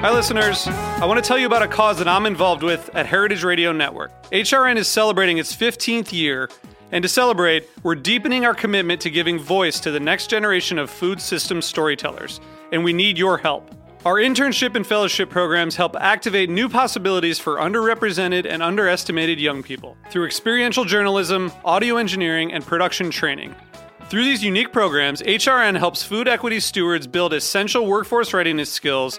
Hi, listeners. I want to tell you about a cause that I'm involved with at Heritage Radio Network. HRN is celebrating its 15th year, and to celebrate, we're deepening our commitment to giving voice to the next generation of food system storytellers, and we need your help. Our internship and fellowship programs help activate new possibilities for underrepresented and underestimated young people through experiential journalism, audio engineering, and production training. Through these unique programs, HRN helps food equity stewards build essential workforce readiness skills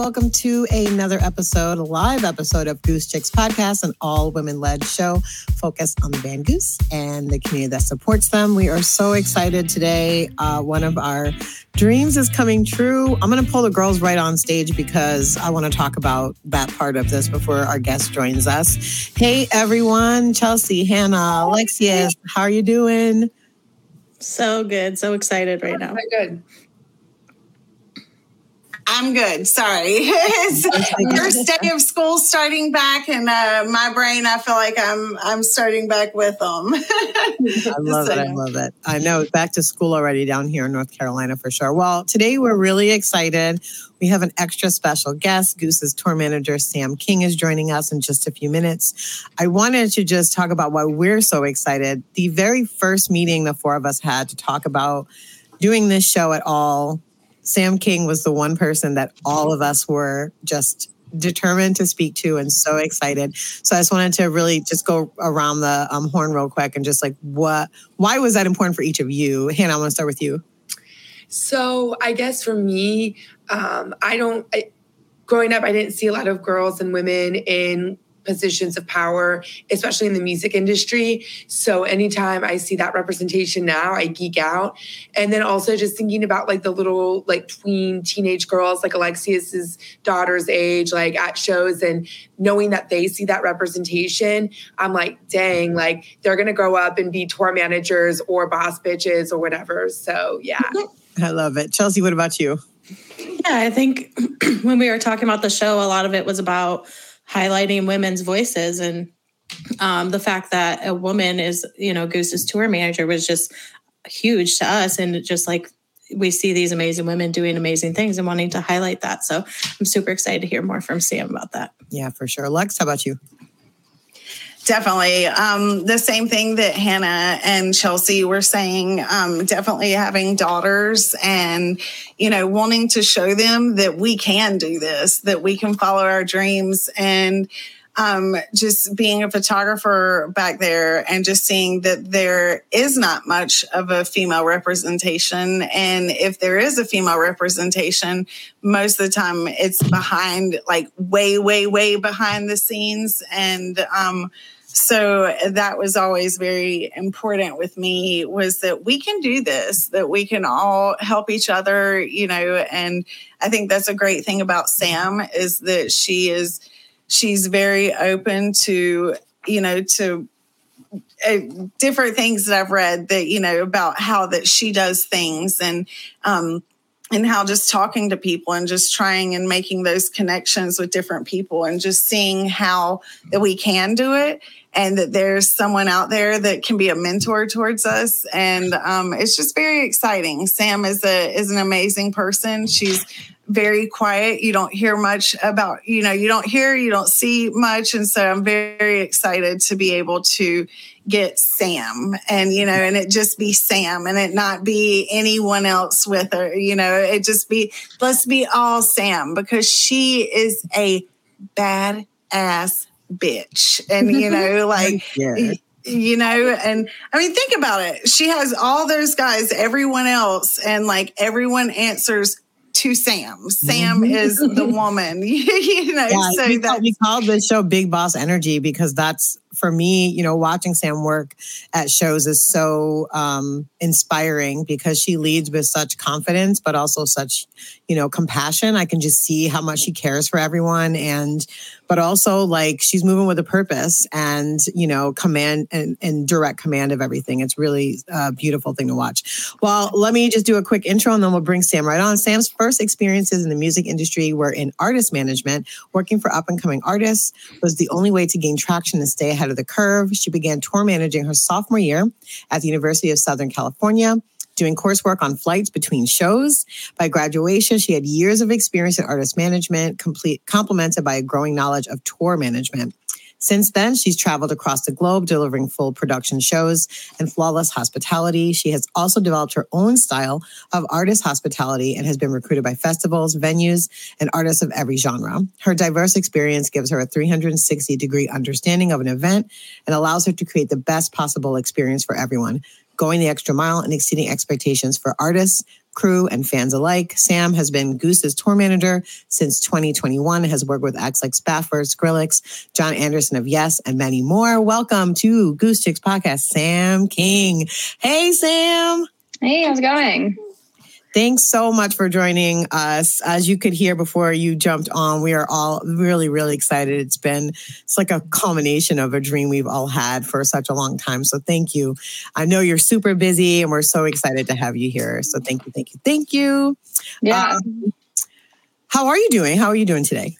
Welcome to another episode, a live episode of Goose Chicks Podcast, an all women led show focused on the Band Goose and the community that supports them. We are so excited today. Uh, one of our dreams is coming true. I'm going to pull the girls right on stage because I want to talk about that part of this before our guest joins us. Hey, everyone, Chelsea, Hannah, Alexius, how are you doing? So good. So excited right now. Good. I'm good. Sorry. it's first day of school starting back and uh, my brain, I feel like I'm I'm starting back with them. I love it. I love it. I know back to school already down here in North Carolina for sure. Well, today we're really excited. We have an extra special guest. Goose's tour manager, Sam King, is joining us in just a few minutes. I wanted to just talk about why we're so excited. The very first meeting the four of us had to talk about doing this show at all Sam King was the one person that all of us were just determined to speak to and so excited. So I just wanted to really just go around the um, horn real quick and just like what, why was that important for each of you? Hannah, I want to start with you. So I guess for me, um, I don't. I, growing up, I didn't see a lot of girls and women in positions of power, especially in the music industry. So anytime I see that representation now, I geek out. And then also just thinking about like the little like tween teenage girls, like Alexius's daughter's age, like at shows and knowing that they see that representation, I'm like, dang, like they're gonna grow up and be tour managers or boss bitches or whatever. So yeah. I love it. Chelsea, what about you? Yeah, I think when we were talking about the show, a lot of it was about highlighting women's voices and um, the fact that a woman is, you know, Goose's tour manager was just huge to us. And just like we see these amazing women doing amazing things and wanting to highlight that. So I'm super excited to hear more from Sam about that. Yeah, for sure. Lex, how about you? Definitely. Um, the same thing that Hannah and Chelsea were saying, um, definitely having daughters and, you know, wanting to show them that we can do this, that we can follow our dreams and, um, just being a photographer back there and just seeing that there is not much of a female representation. And if there is a female representation, most of the time it's behind, like way, way, way behind the scenes. And, um, so that was always very important with me was that we can do this that we can all help each other you know and i think that's a great thing about sam is that she is she's very open to you know to uh, different things that i've read that you know about how that she does things and um and how just talking to people and just trying and making those connections with different people and just seeing how that we can do it and that there's someone out there that can be a mentor towards us. And um, it's just very exciting. Sam is a is an amazing person. She's very quiet you don't hear much about you know you don't hear you don't see much and so i'm very excited to be able to get sam and you know and it just be sam and it not be anyone else with her you know it just be let's be all sam because she is a bad ass bitch. And, you know, like, yeah. you know, and I mean, think about it. She has all those guys, everyone else, and like everyone answers to Sam. Sam mm-hmm. is the woman, you know. Yeah, so that we called the show Big Boss Energy because that's for me, you know, watching Sam work at shows is so um, inspiring because she leads with such confidence, but also such, you know, compassion. I can just see how much she cares for everyone, and but also like she's moving with a purpose and you know, command and, and direct command of everything. It's really a beautiful thing to watch. Well, let me just do a quick intro, and then we'll bring Sam right on. Sam's first experiences in the music industry were in artist management, working for up and coming artists was the only way to gain traction and stay ahead of the curve. She began tour managing her sophomore year at the University of Southern California doing coursework on flights between shows. By graduation, she had years of experience in artist management, complete complemented by a growing knowledge of tour management. Since then, she's traveled across the globe delivering full production shows and flawless hospitality. She has also developed her own style of artist hospitality and has been recruited by festivals, venues, and artists of every genre. Her diverse experience gives her a 360 degree understanding of an event and allows her to create the best possible experience for everyone going the extra mile and exceeding expectations for artists, crew, and fans alike. Sam has been Goose's tour manager since 2021, has worked with acts like Spafford, Skrillex, Jon Anderson of Yes, and many more. Welcome to Goose Chicks Podcast, Sam King. Hey, Sam. Hey, how's it going? Thanks so much for joining us. As you could hear before you jumped on, we are all really, really excited. It's been, it's like a culmination of a dream we've all had for such a long time. So thank you. I know you're super busy and we're so excited to have you here. So thank you, thank you, thank you. Yeah. Um, how are you doing? How are you doing today?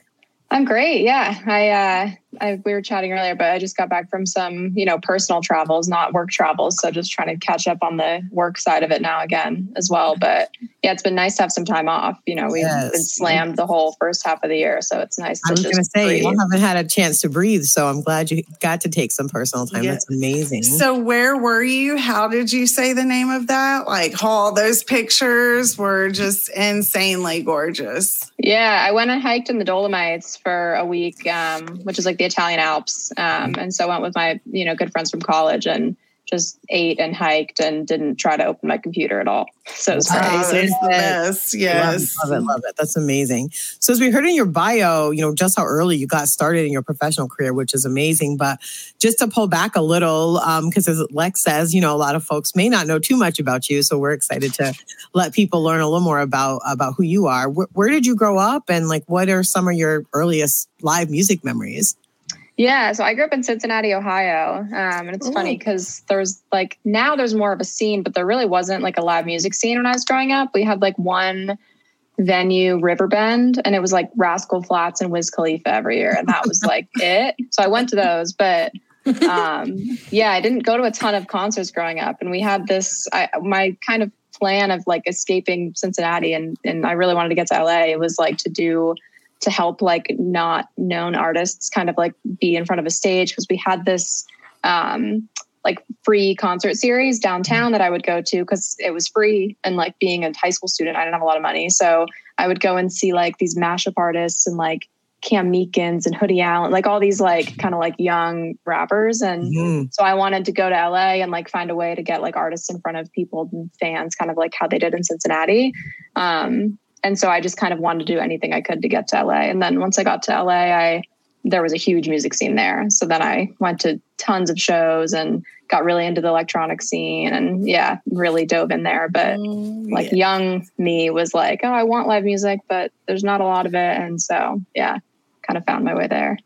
I'm great. Yeah. I, uh, I, we were chatting earlier, but I just got back from some, you know, personal travels, not work travels. So just trying to catch up on the work side of it now again as well. But yeah, it's been nice to have some time off. You know, we've yes. been slammed the whole first half of the year. So it's nice I was going to say, breathe. you haven't had a chance to breathe. So I'm glad you got to take some personal time. Yeah. That's amazing. So where were you? How did you say the name of that? Like, all those pictures were just insanely gorgeous. Yeah. I went and hiked in the Dolomites for a week, um, which is like the Italian Alps. Um, and so I went with my, you know, good friends from college and just ate and hiked and didn't try to open my computer at all. So it's oh, the best. Yes. Love, love, it. Love it. That's amazing. So as we heard in your bio, you know, just how early you got started in your professional career, which is amazing. But just to pull back a little, because um, as Lex says, you know, a lot of folks may not know too much about you. So we're excited to let people learn a little more about about who you are. where, where did you grow up and like what are some of your earliest live music memories? Yeah, so I grew up in Cincinnati, Ohio, um, and it's Ooh. funny because there's like now there's more of a scene, but there really wasn't like a live music scene when I was growing up. We had like one venue, Riverbend, and it was like Rascal Flatts and Wiz Khalifa every year, and that was like it. So I went to those, but um, yeah, I didn't go to a ton of concerts growing up, and we had this. I, my kind of plan of like escaping Cincinnati, and and I really wanted to get to LA. It was like to do to help like not known artists kind of like be in front of a stage because we had this um, like free concert series downtown that I would go to because it was free and like being a high school student, I didn't have a lot of money. So I would go and see like these mashup artists and like Cam Meekins and Hoodie Allen, like all these like kind of like young rappers. And mm-hmm. so I wanted to go to LA and like find a way to get like artists in front of people and fans, kind of like how they did in Cincinnati. Um, and so I just kind of wanted to do anything I could to get to LA. And then once I got to LA, I there was a huge music scene there. So then I went to tons of shows and got really into the electronic scene and yeah, really dove in there. But mm, like yeah. young me was like, oh, I want live music, but there's not a lot of it. And so yeah, kind of found my way there.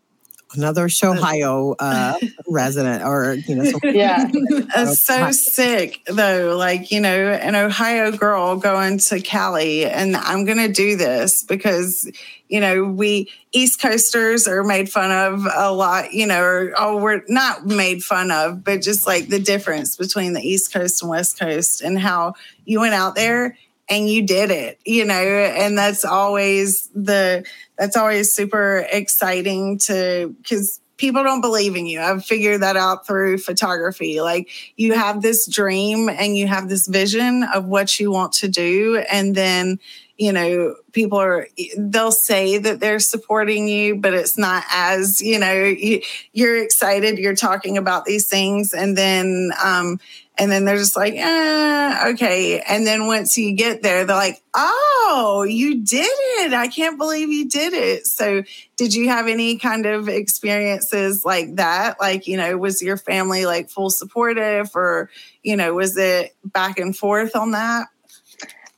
Another Ohio uh, resident, or you know, yeah, it's so sick though. Like you know, an Ohio girl going to Cali, and I'm gonna do this because you know we East Coasters are made fun of a lot. You know, or oh, we're not made fun of, but just like the difference between the East Coast and West Coast, and how you went out there and you did it you know and that's always the that's always super exciting to because people don't believe in you. I've figured that out through photography. Like you have this dream and you have this vision of what you want to do and then you know people are they'll say that they're supporting you but it's not as you know you, are excited you're talking about these things and then um and then they're just like, eh, okay. And then once you get there, they're like, oh, you did it. I can't believe you did it. So, did you have any kind of experiences like that? Like, you know, was your family like full supportive or, you know, was it back and forth on that?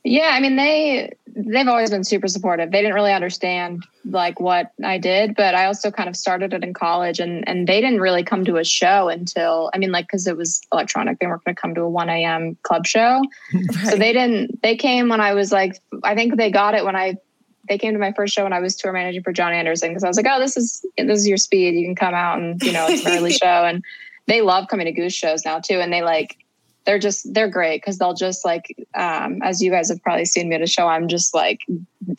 Yeah, I mean they they've always been super supportive. They didn't really understand like what I did, but I also kind of started it in college and and they didn't really come to a show until I mean like cuz it was electronic. They weren't going to come to a 1 a.m. club show. Right. So they didn't they came when I was like I think they got it when I they came to my first show when I was tour managing for Jon Anderson because I was like, "Oh, this is this is your speed. You can come out and, you know, it's an early show." And they love coming to Goose shows now too and they like they're just they're great because they'll just like um, as you guys have probably seen me at a show i'm just like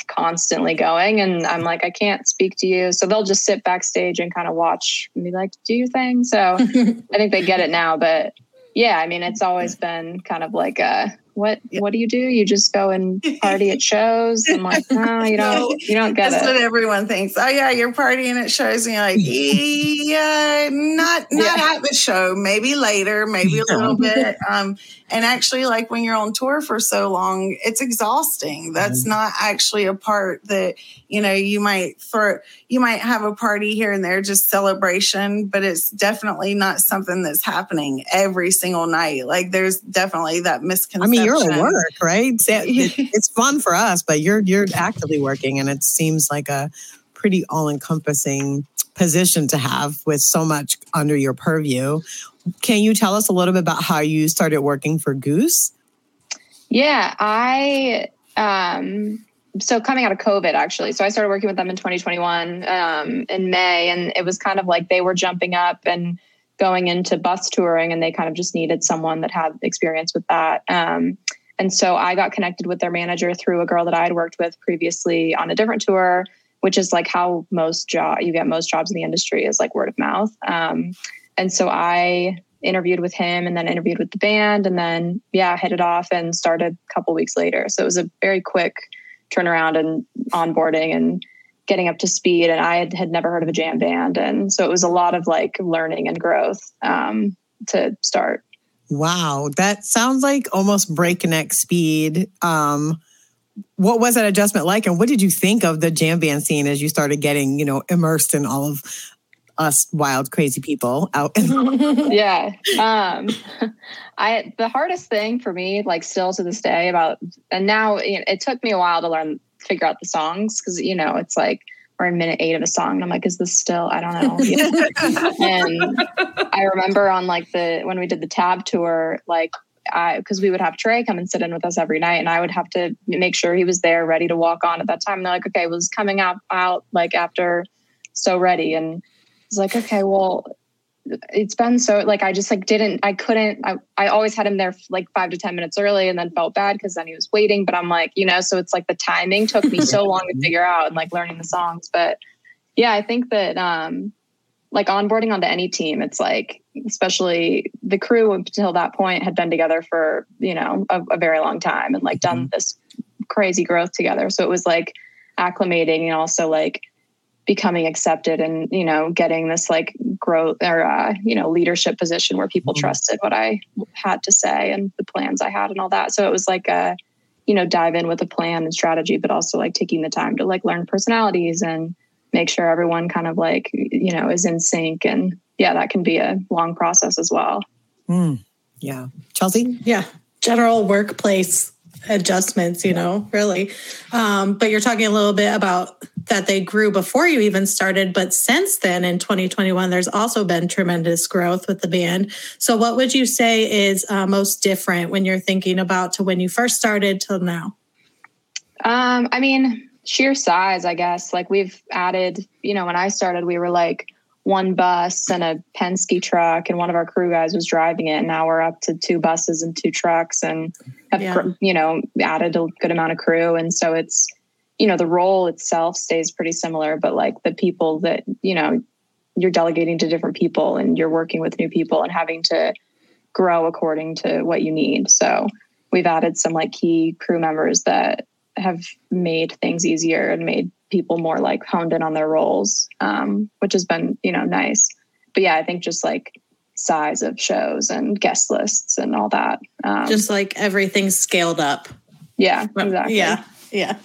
constantly going and i'm like i can't speak to you. So they'll just sit backstage and kind of watch and be like do your thing. So i think they get it now but yeah i mean it's always been kind of like a what what do you do? You just go and party at shows? I'm like, no, you don't you don't get That's it. what everyone thinks. Oh yeah, you're partying at shows and you're like, yeah, not not yeah. at the show, maybe later, maybe a little bit. Um and actually like when you're on tour for so long, it's exhausting. That's mm-hmm. not actually a part that, you know, you might for you might have a party here and there, just celebration, but it's definitely not something that's happening every single night. Like there's definitely that misconception. I mean, you're at work, right? it's fun for us, but you're you're actively working, and it seems like a pretty all encompassing position to have with so much under your purview. Can you tell us a little bit about how you started working for Goose? Yeah, I um so coming out of COVID actually. So I started working with them in 2021 um in May and it was kind of like they were jumping up and going into bus touring and they kind of just needed someone that had experience with that. Um, and so I got connected with their manager through a girl that I had worked with previously on a different tour, which is like how most job you get most jobs in the industry is like word of mouth. Um, and so I interviewed with him and then interviewed with the band and then yeah, hit it off and started a couple weeks later. So it was a very quick turnaround and onboarding and getting up to speed and I had, had never heard of a jam band. And so it was a lot of like learning and growth um, to start. Wow. That sounds like almost breakneck speed. Um, what was that adjustment like? And what did you think of the jam band scene as you started getting, you know, immersed in all of us wild, crazy people out? yeah. Um, I, the hardest thing for me, like still to this day about, and now you know, it took me a while to learn figure out the songs because you know it's like we're in minute eight of a song and i'm like is this still i don't know and i remember on like the when we did the TAB tour like I because we would have Trey come and sit in with us every night, and I would have to make sure he was there, ready to walk on at that time. And they're like, okay, was coming out out like after so ready, and it's like, okay, well, it's been so like I just like didn't I couldn't I, I always had him there like five to ten minutes early and then felt bad because then he was waiting but I'm like you know so it's like the timing took me so long to figure out and like learning the songs but yeah I think that um like onboarding onto any team it's like especially the crew until that point had been together for you know a, a very long time and like done mm-hmm. this crazy growth together so it was like acclimating and also like becoming accepted and you know getting this like growth or uh, you know leadership position where people mm-hmm. trusted what i had to say and the plans i had and all that. So it was like a you know dive in with a plan and strategy but also like taking the time to like learn personalities and make sure everyone kind of like you know is in sync. And yeah that can be a long process as well. Mm, yeah. Chelsea? Yeah. General workplace adjustments you know really um, but you're talking a little bit about that they grew before you even started, but since then in 2021, there's also been tremendous growth with the band. So, what would you say is uh, most different when you're thinking about to when you first started till now? Um, I mean, sheer size, I guess. Like we've added, you know, when I started, we were like one bus and a Penske truck, and one of our crew guys was driving it. And now we're up to two buses and two trucks, and have yeah. you know added a good amount of crew. And so it's you know the role itself stays pretty similar, but like the people that you know you're delegating to different people, and you're working with new people, and having to grow according to what you need. So we've added some like key crew members that have made things easier and made people more like honed in on their roles, um, which has been, you know, nice. But yeah, I think just like size of shows and guest lists and all that. Um, just like everything's scaled up. Yeah, exactly. Yeah, yeah.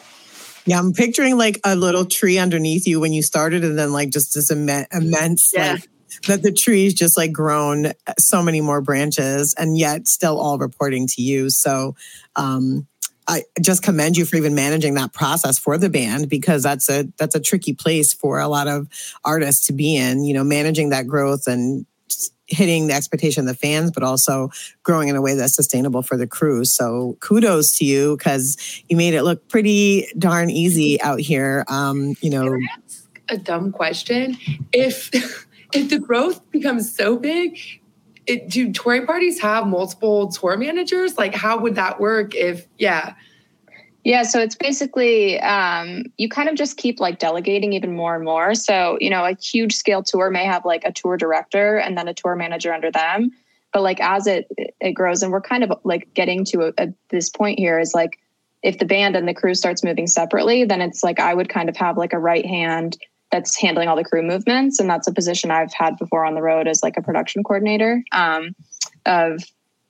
Yeah, I'm picturing like a little tree underneath you when you started, and then like just this immense, yeah. like that the tree's just like grown so many more branches, and yet still all reporting to you. So, um, I just commend you for even managing that process for the band because that's a that's a tricky place for a lot of artists to be in. You know, managing that growth and hitting the expectation of the fans, but also growing in a way that's sustainable for the crew. So kudos to you because you made it look pretty darn easy out here. Um, you know, a dumb question. If if the growth becomes so big, it, do touring parties have multiple tour managers? Like, how would that work if, yeah? Yeah, so it's basically um, you kind of just keep like delegating even more and more. So, you know, a huge scale tour may have like a tour director and then a tour manager under them. But like as it it grows, and we're kind of like getting to a, a, this point here is like if the band and the crew starts moving separately, then it's like I would kind of have like a right hand that's handling all the crew movements. And that's a position I've had before on the road as like a production coordinator um, of,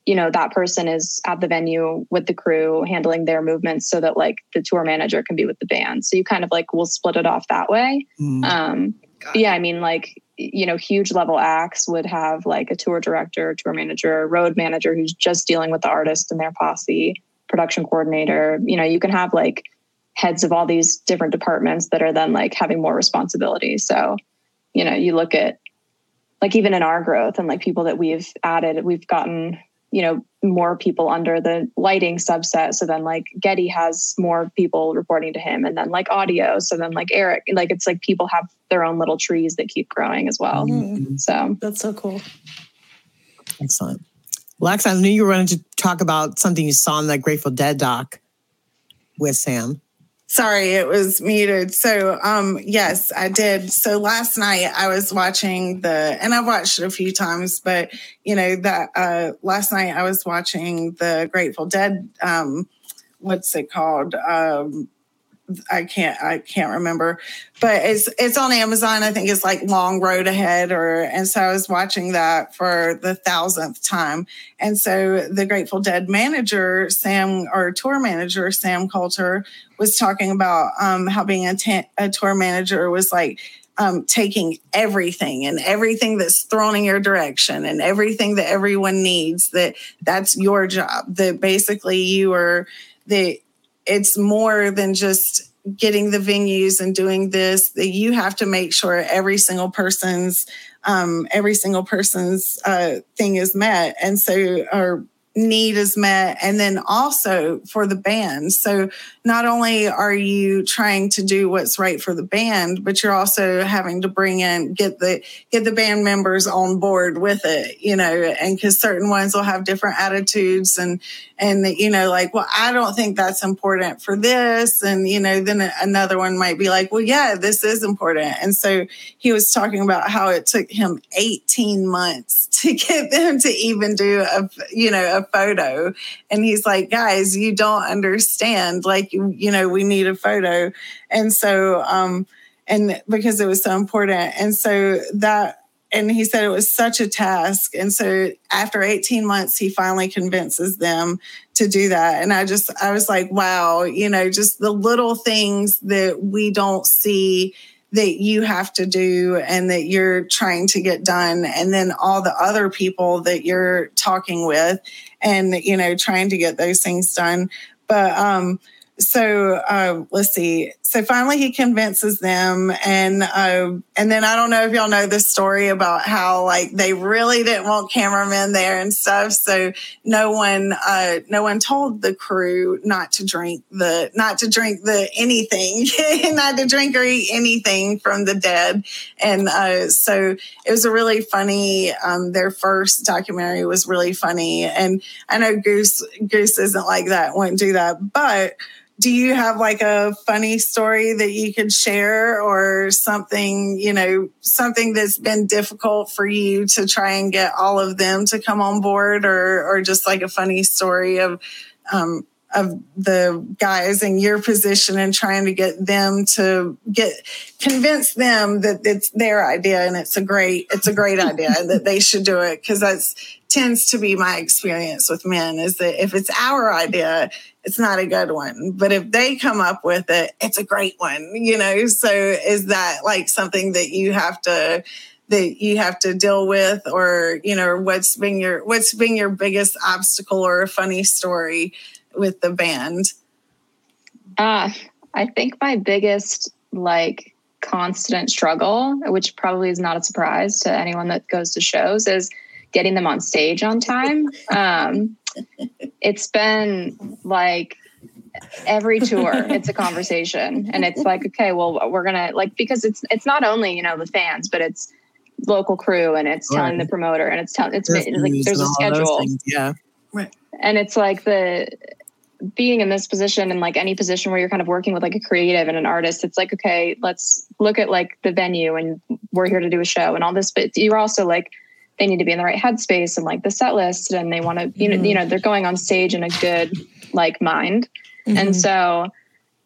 you know, that person is at the venue with the crew handling their movements so that like the tour manager can be with the band. So you kind of like will split it off that way. Mm. Um, yeah, I mean, like, you know, huge level acts would have like a tour director, tour manager, road manager who's just dealing with the artist and their posse, production coordinator. You know, you can have like heads of all these different departments that are then like having more responsibility. So, you know, you look at like even in our growth and like people that we've added, we've gotten, you know, more people under the lighting subset. So then like Goedde has more people reporting to him and then like audio. So then like Eric, like it's like people have their own little trees that keep growing as well. Mm-hmm. So that's so cool. Excellent. Lex, I knew you were going to talk about something you saw in that Grateful Dead doc with Sam. Sorry, it was muted. So, um, yes, I did. So last night I was watching the, and I've watched it a few times, but you know that uh, last night I was watching the Grateful Dead. Um, what's it called? Um, I can't I can't remember, but it's it's on Amazon. I think it's like Long Road Ahead, or and so I was watching that for the thousandth time. And so the Grateful Dead manager Sam or tour manager Sam Cutler was talking about um, how being a, tour manager was like um, taking everything and everything that's thrown in your direction and everything that everyone needs. That that's your job. That basically you are the it's more than just getting the venues and doing this. That you have to make sure every single person's um, every single person's uh, thing is met. And so or need is met and then also for the band. So not only are you trying to do what's right for the band but you're also having to bring in get the get the band members on board with it you know and because certain ones will have different attitudes and and you know like well i don't think that's important for this. And you know then another one might be like well yeah this is important. And so he was talking about how it took him 18 months to get them to even do a you know a photo. And he's like, guys, you don't understand. Like, you, you know, we need a photo. And so, um, and because it was so important. And so that, and he said it was such a task. And so after 18 months, he finally convinces them to do that. And I just, I was like, wow, you know, just the little things that we don't see that you have to do and that you're trying to get done and then all the other people that you're talking with and you know trying to get those things done. But um so uh, let's see. So finally, he convinces them, and uh, and then I don't know if y'all know this story about how like they really didn't want cameramen there and stuff. So no one, uh, no one told the crew not to drink the not to drink the anything, not to drink or eat anything from the dead. And uh, so it was a really funny. Um, their first documentary was really funny, and I know Goose Goose isn't like that, won't do that, but do you have like a funny story that you could share or something you know something that's been difficult for you to try and get all of them to come on board or or just like a funny story of um, of the guys in your position and trying to get them to get convince them that it's their idea and it's a great it's a great idea that they should do it? Because that's tends to be my experience with men is that if it's our idea it's not a good one. But if they come up with it it's a great one you know? So is that like something that you have to that you have to deal with? Or you know what's been your what's been your biggest obstacle or a funny story with the band? Uh, I think my biggest like constant struggle, which probably is not a surprise to anyone that goes to shows, is getting them on stage on time. Um, it's been like every tour it's a conversation and it's like okay well we're gonna like because it's it's not only you know the fans but it's local crew and it's telling right. the promoter and it's telling it's there's like there's a schedule yeah right and it's like the being in this position and like any position where you're kind of working with like a creative and an artist, it's like, okay, let's look at like the venue and we're here to do a show and all this, but you're also like, they need to be in the right headspace and like the set list and they want to, you know, mm-hmm. you know, they're going on stage in a good like mind. Mm-hmm. And so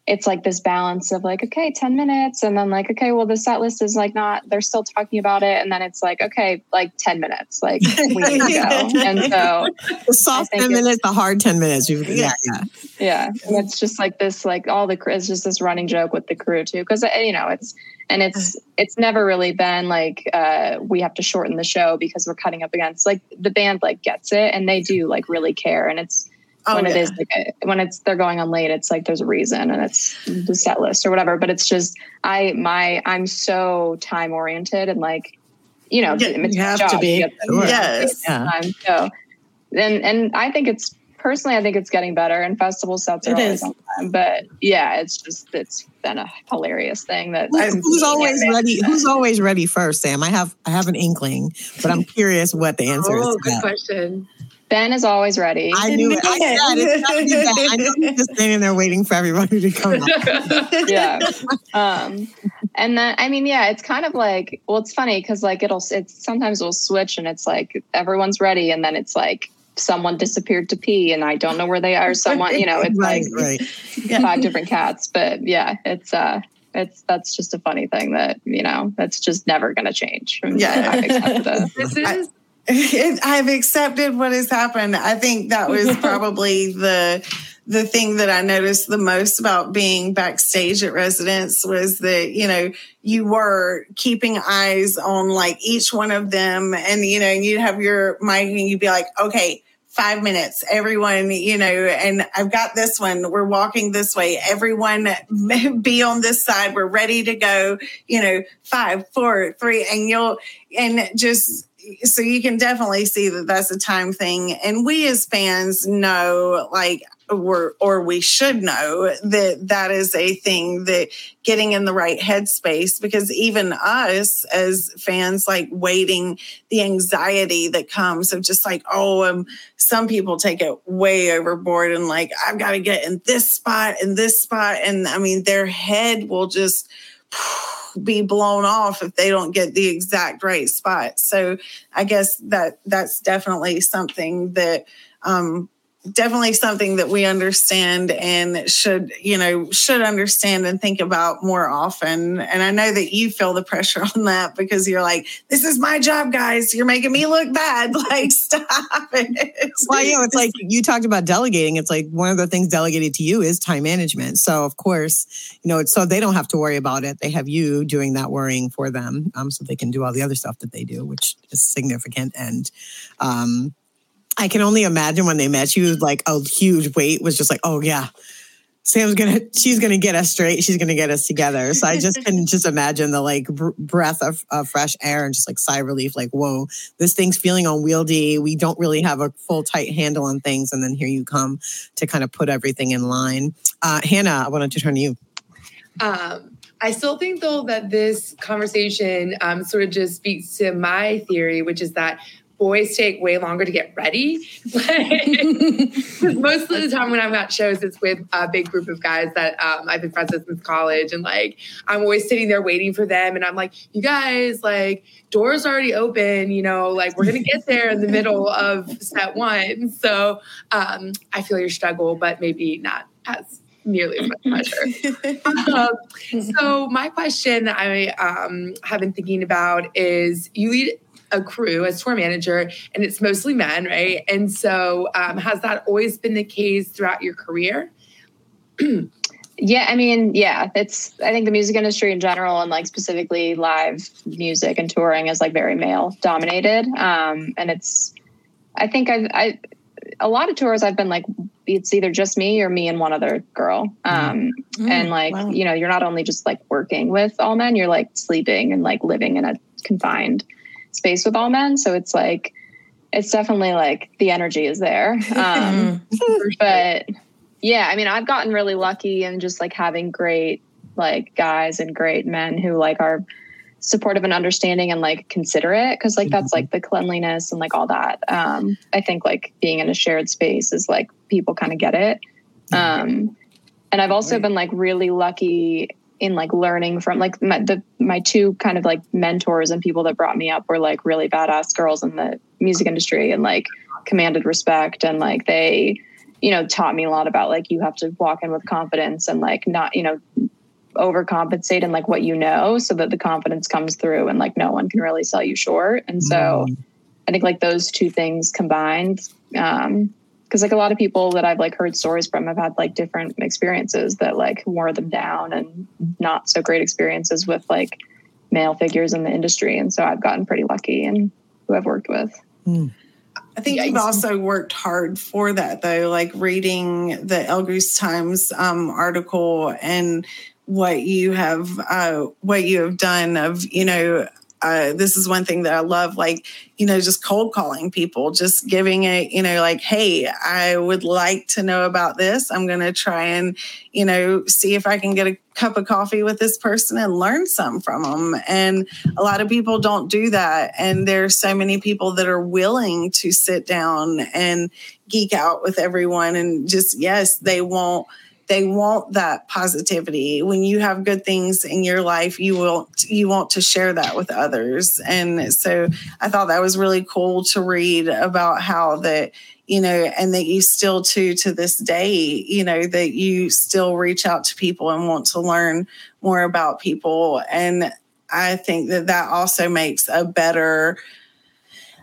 it's like this balance of like, okay, 10 minutes. And then like, okay, well, the set list is like not, they're still talking about it. And then it's like, okay, like 10 minutes, like we need to go. And so the soft 10 minutes, the hard 10 minutes. You, yeah, yeah. Yeah. And it's just like this, like all the, it's just this running joke with the crew too. Cause uh, you know, it's, and it's, it's never really been like, uh, we have to shorten the show because we're cutting up against like the band like gets it and they do like really care. And it's, oh, when yeah. it is like a, when it's they're going on late it's like there's a reason and it's the set list or whatever but it's just i my i'm so time oriented and like you know yeah, it's you have job. to be sure. yes yeah. time so and and i think it's personally i think it's getting better and festival sets are it always is. on time but yeah it's just it's been a hilarious thing that who's, who's always ready who's always ready first sam i have i have an inkling but i'm curious what the answer oh, is Oh, good that. question Ben is always ready. I knew it. I said it's I know he's just standing there waiting for everybody to come up. yeah. Um, and then I mean, yeah, it's kind of like well, it's funny because like it'll it's sometimes it'll switch and it's like everyone's ready, and then it's like someone disappeared to pee and I don't know where they are. Someone, you know, it's right, like right. five different cats. But yeah, it's uh it's that's just a funny thing that you know that's just never going to change. Yeah, this is I've accepted what has happened. I think that was probably the the thing that I noticed the most about being backstage at residence was that, you know, you were keeping eyes on like each one of them and, you know, and you'd have your mic and you'd be like, okay, five minutes, everyone, you know, and I've got this one. We're walking this way. Everyone be on this side. We're ready to go, you know, five, four, three, and you'll, and just, so you can definitely see that that's a time thing. And we as fans know, like, or, or we should know that that is a thing that getting in the right headspace because even us as fans like waiting the anxiety that comes of just like oh um, some people take it way overboard and like i've got to get in this spot and this spot and i mean their head will just be blown off if they don't get the exact right spot. So I guess that that's definitely something that um, definitely something that we understand and should you know should understand and think about more often. And i know that you feel the pressure on that because you're like this is my job guys. You're making me look bad. Like stop it. Well you know it's like you talked about delegating. It's like one of the things delegated to you is time management. So of course you know so they don't have to worry about it. They have you doing that worrying for them um, so they can do all the other stuff that they do which is significant and um, I can only imagine when they met you, was like a huge weight was just like, oh yeah, Sam's gonna, she's gonna get us straight. She's gonna get us together. So I just can just imagine the like br- breath of, of fresh air and just like sigh relief. Like, whoa, this thing's feeling unwieldy. We don't really have a full tight handle on things, and then here you come to kind of put everything in line. Uh, Hannah, I wanted to turn to you. Um, I still think though that this conversation um, sort of just speaks to my theory, which is that boys take way longer to get ready. most of the time when I'm at shows, it's with a big group of guys that um, I've been friends with since college. And like, I'm always sitting there waiting for them. And I'm like, you guys, like, doors already open, you know, like we're going to get there in the middle of set one. So um, I feel your struggle, but maybe not as nearly as much pressure. um, so my question that I um, have been thinking about is you lead a crew as tour manager and it's mostly men right? And so um, has that always been the case throughout your career? Yeah i mean yeah it's i think the music industry in general and like specifically live music and touring is like very male dominated. Um, and it's i think i've i a lot of tours i've been like it's either just me or me and one other girl. Um, mm. and like wow. you know you're not only just like working with all men you're like sleeping and like living in a confined space with all men. So it's like, it's definitely like the energy is there. Um, but yeah, I mean, I've gotten really lucky and just like having great like guys and great men who like are supportive and understanding and like considerate because like that's like the cleanliness and like all that. Um i think like being in a shared space is like people kind of get it. Um and i've also been like really lucky in like learning from like my, the my two kind of like mentors and people that brought me up were like really badass girls in the music industry and like commanded respect and like they you know taught me a lot about like you have to walk in with confidence and like not you know overcompensate in like what you know so that the confidence comes through and like no one can really sell you short and so mm. i think like those two things combined um because like a lot of people that I've like heard stories from have had like different experiences that like wore them down and not so great experiences with like male figures in the industry. And so I've gotten pretty lucky in who I've worked with. Mm. I think you've also worked hard for that though, like reading the Elgoose Times um, article and what you have uh, what you have done of you know uh, this is one thing that I love, like, you know, just cold calling people, just giving it, you know, like, hey, I would like to know about this. I'm going to try and, you know, see if I can get a cup of coffee with this person and learn some from them. And a lot of people don't do that. And there's so many people that are willing to sit down and geek out with everyone and just, yes, they won't they want that positivity. When you have good things in your life you will you want to share that with others. And so i thought that was really cool to read about how that you know and that you still to to this day you know that you still reach out to people and want to learn more about people. And i think that that also makes a better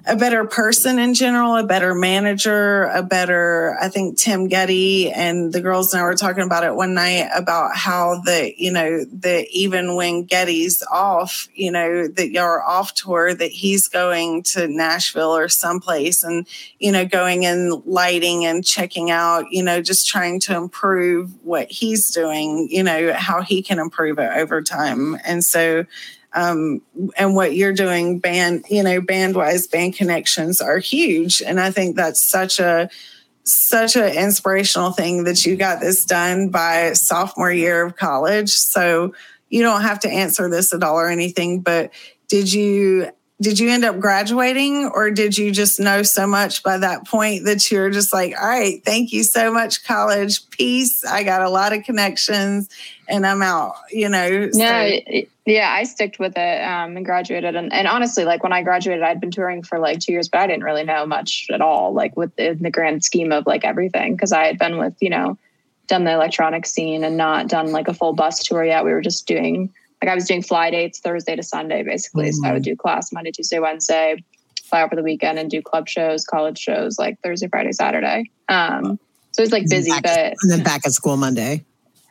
a better person in general, a better manager, a better, I think Tim Goedde and the girls and I were talking about it one night about how the, you know, that even when Goedde's off, you know, that you're off tour, that he's going to Nashville or someplace and, you know, going and lighting and checking out, you know, just trying to improve what he's doing, you know, how he can improve it over time. And so, um, and what you're doing band you know band wise band connections are huge. And i think that's such a such an inspirational thing that you got this done by sophomore year of college. So you don't have to answer this at all or anything but did you did you end up graduating or did you just know so much by that point that you're just like all right thank you so much college. Peace. I got a lot of connections and i'm out you know? No so. yeah i sticked with it um, and graduated and, and honestly like when i graduated i'd been touring for like two years but i didn't really know much at all like within the grand scheme of like everything because i had been with you know done the electronic scene and not done like a full bus tour yet. We were just doing like I was doing fly dates Thursday to Sunday basically. Mm-hmm. So I would mm-hmm. do class Monday, Tuesday, Wednesday, fly over the weekend and do club shows, college shows like Thursday, Friday, Saturday. Um, so it's like busy, back, but and then back at school Monday.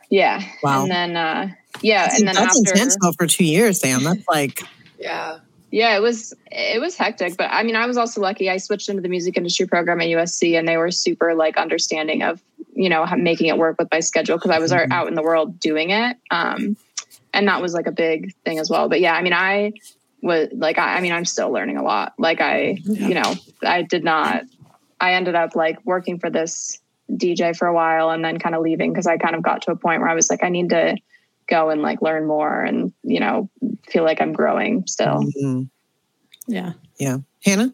Yeah. Wow. And then uh, yeah, that's, and then that's after, intense though for two years, Sam. That's like yeah. Yeah, it was it was hectic, but I mean, I was also lucky. I switched into the music industry program at USC, and they were super like understanding of you know making it work with my schedule because I was mm-hmm. out in the world doing it, um, and that was like a big thing as well. But yeah, I mean, I was like, I, I mean, I'm still learning a lot. Like, I yeah. you know, I did not. I ended up like working for this DJ for a while and then kind of leaving because I kind of got to a point where I was like, I need to go and like learn more and you know feel like i'm growing still mm-hmm. yeah yeah hannah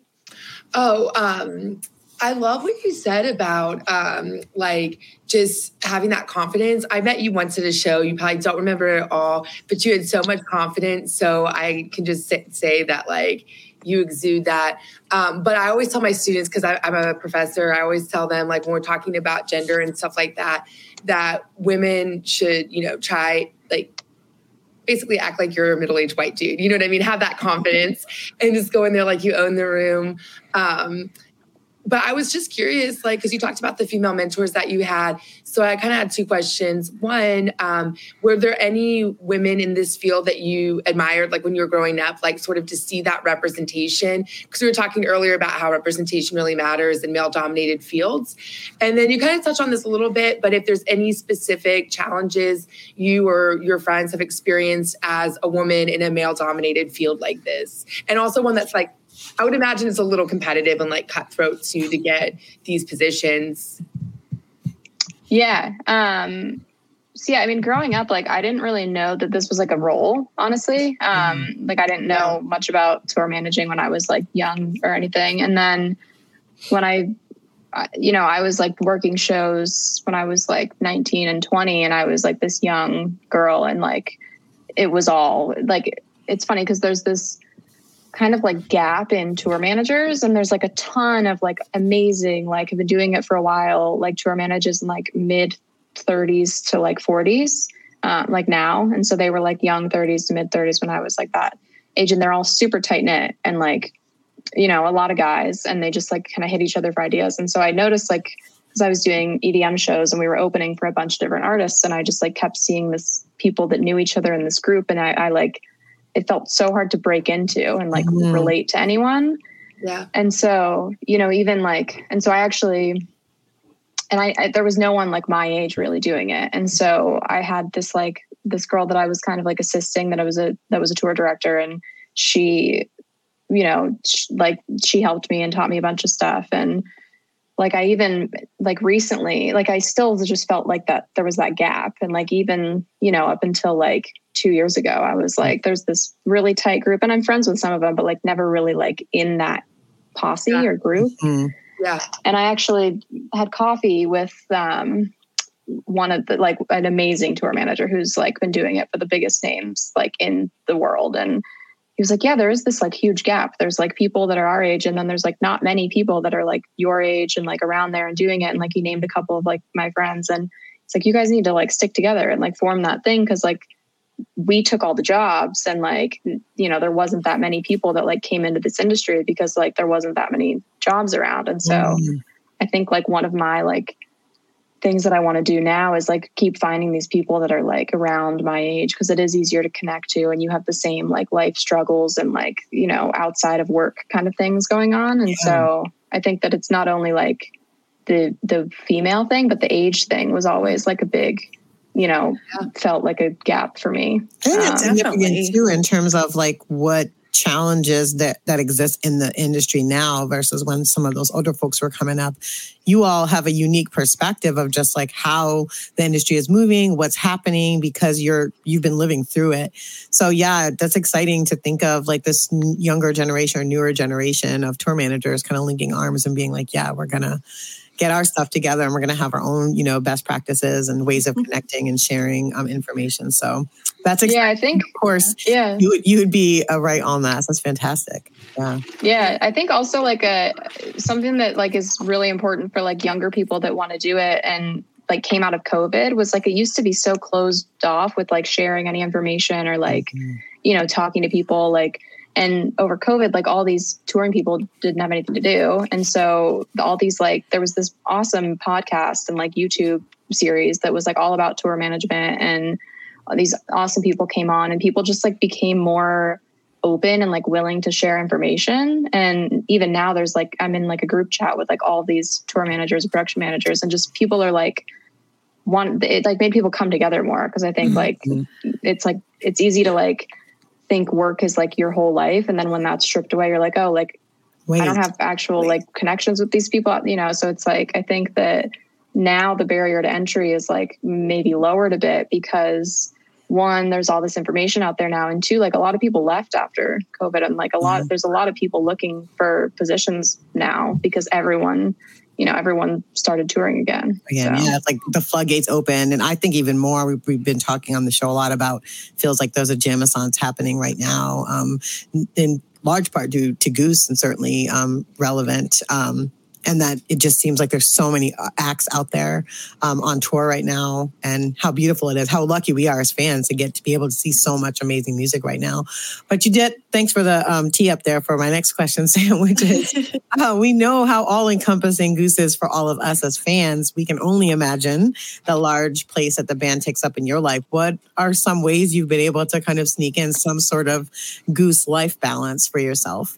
oh um I love what you said about um, like just having that confidence. I met you once at a show. You probably don't remember it all, but you had so much confidence. So I can just say that like you exude that. Um, but I always tell my students because I'm a professor. I always tell them like when we're talking about gender and stuff like that, that women should you know try like basically act like you're a middle-aged white dude. You know what I mean? Have that confidence and just go in there like you own the room. Um, but I was just curious, like, because you talked about the female mentors that you had. So I kind of had two questions. One, um, were there any women in this field that you admired, like when you were growing up, like sort of to see that representation? Because we were talking earlier about how representation really matters in male dominated fields. And then you kind of touched on this a little bit, but if there's any specific challenges you or your friends have experienced as a woman in a male dominated field like this, and also one that's like I would imagine it's a little competitive and like cutthroat too to get these positions. Yeah. Um, so yeah, I mean, growing up, like I didn't really know that this was like a role, honestly. Um, mm-hmm. like I didn't know much about tour managing when I was like young or anything. And then when I, you know, I was like working shows when I was like 19 and 20, and I was like this young girl, and like it was all like it's funny because there's this kind of like gap in tour managers and there's like a ton of like amazing like have been doing it for a while like tour managers in like mid 30s to like 40s uh, like now. And so they were like young 30s to mid 30s when i was like that age and they're all super tight knit and like you know a lot of guys and they just like kind of hit each other for ideas. And so i noticed like because i was doing edm shows and we were opening for a bunch of different artists and i just like kept seeing this people that knew each other in this group and i, I like it felt so hard to break into and like mm-hmm. relate to anyone. Yeah. And so, you know, even like, and so I actually, and I, I, there was no one like my age really doing it. And so I had this like, this girl that I was kind of like assisting that I was a, that was a tour director and she, you know, she, like she helped me and taught me a bunch of stuff. And like I even like recently, like I still just felt like that there was that gap. And like even, you know, up until like two years ago, I was like, there's this really tight group, and I'm friends with some of them, but like never really like in that posse yeah. or group. Mm-hmm. Yeah. And I actually had coffee with um, one of the like an amazing tour manager who's like been doing it for the biggest names like in the world. And he was like, Yeah, there is this like huge gap. There's like people that are our age, and then there's like not many people that are like your age and like around there and doing it. And like he named a couple of like my friends and it's like you guys need to like stick together and like form that thing because like we took all the jobs and like you know there wasn't that many people that like came into this industry because like there wasn't that many jobs around and so mm. i think like one of my like things that i want to do now is like keep finding these people that are like around my age because it is easier to connect to and you have the same like life struggles and like you know outside of work kind of things going on and yeah. so i think that it's not only like the the female thing but the age thing was always like a big you know, yeah. felt like a gap for me. I think that's um, significant too in terms of like what challenges that that exist in the industry now versus when some of those older folks were coming up you all have a unique perspective of just like how the industry is moving what's happening because you're you've been living through it. So yeah that's exciting to think of like this younger generation or newer generation of tour managers kind of linking arms and being like yeah we're gonna get our stuff together and we're going to have our own you know best practices and ways of mm-hmm. connecting and sharing um, information so that's exciting. yeah i think of course yeah you would, you would be uh, right on that that's fantastic yeah yeah i think also like a something that like is really important for like younger people that want to do it and like came out of covid was like it used to be so closed off with like sharing any information or like mm-hmm. you know talking to people like and over covid like all these touring people didn't have anything to do and so all these like there was this awesome podcast and like youtube series that was like all about tour management and these awesome people came on and people just like became more open and like willing to share information. And even now, there's like I'm in like a group chat with like all these tour managers, production managers, and just people are like want it like made people come together more because I think like Mm-hmm. it's like it's easy to like think work is like your whole life, and then when that's stripped away, you're like, oh, like Wait, I don't have actual like connections with these people, you know. So it's like I think that now the barrier to entry is like maybe lowered a bit because one, there's all this information out there now, and two, like a lot of people left after COVID, and like a lot, mm-hmm. there's a lot of people looking for positions now because everyone, you know, everyone started touring again. again. So- Yeah, like the floodgates opened, and I think even more. We've, we've been talking on the show a lot about feels like there's a jamathons happening right now, um, in large part due to Goose and certainly um, relevant. Um, and that it just seems like there's so many uh, acts out there um, on tour right now, and how beautiful it is. How lucky we are as fans to get to be able to see so much amazing music right now. But you did. Thanks for the um, tee up there for my next question, Sam, which is uh, we know how all encompassing Goose is for all of us as fans. We can only imagine the large place that the band takes up in your life. What are some ways you've been able to kind of sneak in some sort of Goose life balance for yourself?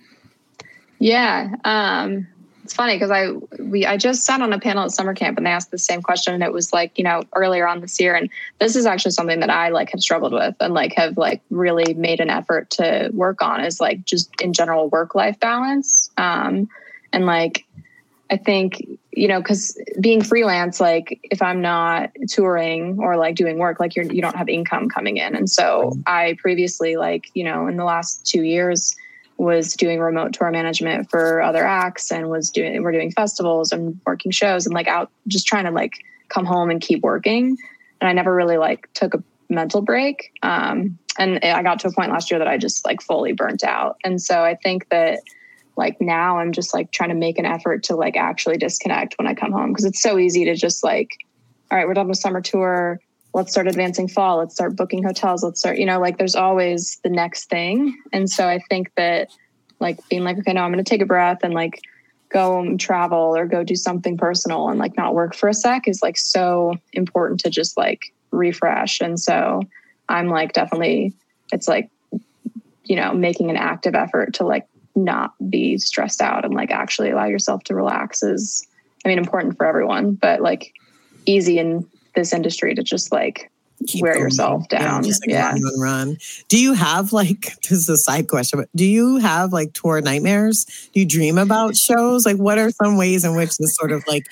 Yeah. Um, it's funny because I we I just sat on a panel at summer camp and they asked the same question and it was like, you know, earlier on this year. And this is actually something that I like have struggled with and like have like really made an effort to work on is like just in general work life balance. Um and like I think, you know, because being freelance, like if I'm not touring or like doing work, like you're you don't have income coming in. And so I previously, like, you know, in the last two years, was doing remote tour management for other acts and was doing we're doing festivals and working shows and like out just trying to like come home and keep working. And i never really like took a mental break. Um and i got to a point last year that i just like fully burnt out. And so i think that like now i'm just like trying to make an effort to like actually disconnect when i come home because it's so easy to just like all right we're done with summer tour let's start advancing fall. Let's start booking hotels. Let's start you know like there's always the next thing. And so i think that like being like okay no i'm going to take a breath and like go and travel or go do something personal and like not work for a sec is like so important to just like refresh. And so i'm like definitely it's like you know making an active effort to like not be stressed out and like actually allow yourself to relax is i mean important for everyone but like easy in this industry to just like Keep wear going. yourself down. just like Yeah. run, run, run. Do you have like this is a side question, but do you have like tour nightmares? Do you dream about shows? Like, what are some ways in which this sort of like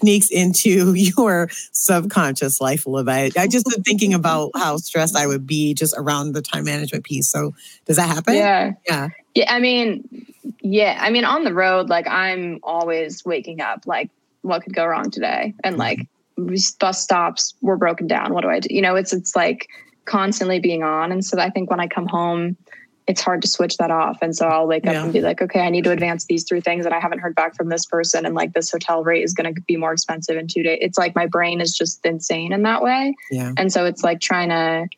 sneaks into your subconscious life a little bit? I just been thinking about how stressed I would be just around the time management piece. So, does that happen? yeah Yeah. Yeah, I mean, yeah, I mean, on the road, like I'm always waking up, like, what could go wrong today? And mm-hmm. like, bus stops were broken down. What do I do? You know, it's it's like constantly being on. And so I think when I come home, it's hard to switch that off. And so I'll wake up and be like, okay, I need to advance these three things, and I haven't heard back from this person, and like this hotel rate is going to be more expensive in two days. It's like my brain is just insane in that way Yeah. and so it's like trying to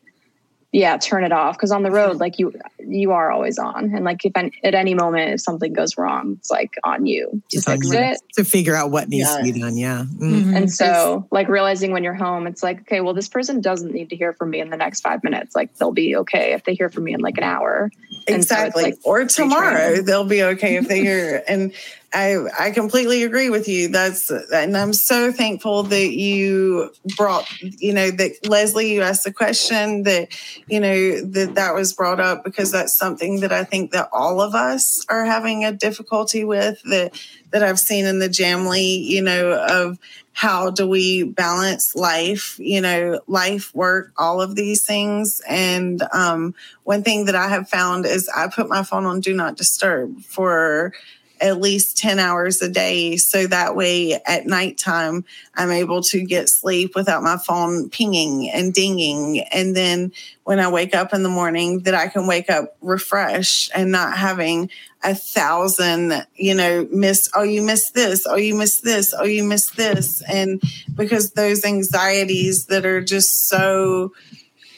yeah turn it off because on the road like you you are always on and like if an, at any moment if something goes wrong it's like on you to Just fix it to figure out what needs to be done. Yeah. Mm. Mm-hmm. and so like realizing when you're home it's like okay well this person doesn't need to hear from me in the next five minutes like they'll be okay if they hear from me in like an hour And so Exactly. like or tomorrow they'll be okay if they hear. and I I completely agree with you. That's and I'm so thankful that you brought you know that Leslie you asked the question that you know that that was brought up because that's something that I think that all of us are having a difficulty with that that I've seen in the Jamly you know of how do we balance life you know life work all of these things and um one thing that I have found is I put my phone on do not disturb for at least 10 hours a day. So that way at nighttime, I'm able to get sleep without my phone pinging and dinging. And then when I wake up in the morning, that I can wake up refreshed and not having a thousand, you know, miss, oh, you missed this, oh, you missed this, oh, you missed this. And because those anxieties that are just so,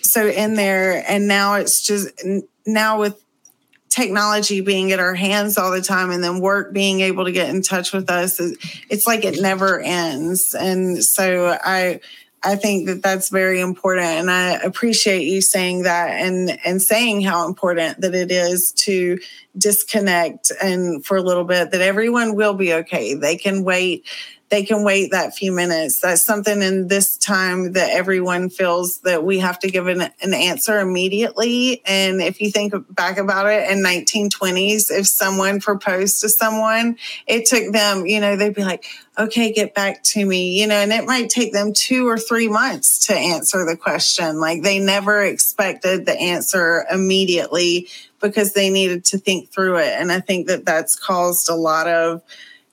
so in there and now it's just now with technology being at our hands all the time and then work being able to get in touch with us it's like it never ends and so i I think that that's very important. And I appreciate you saying that and, and saying how important that it is to disconnect and for a little bit that everyone will be okay. They can wait they can wait that few minutes. That's something in this time that everyone feels that we have to give an, an answer immediately. And if you think back about it in 1920s, if someone proposed to someone, it took them, you know, they'd be like, okay, get back to me, you know, and it might take them two or three months to answer the question. Like they never expected the answer immediately because they needed to think through it. And I think that that's caused a lot of,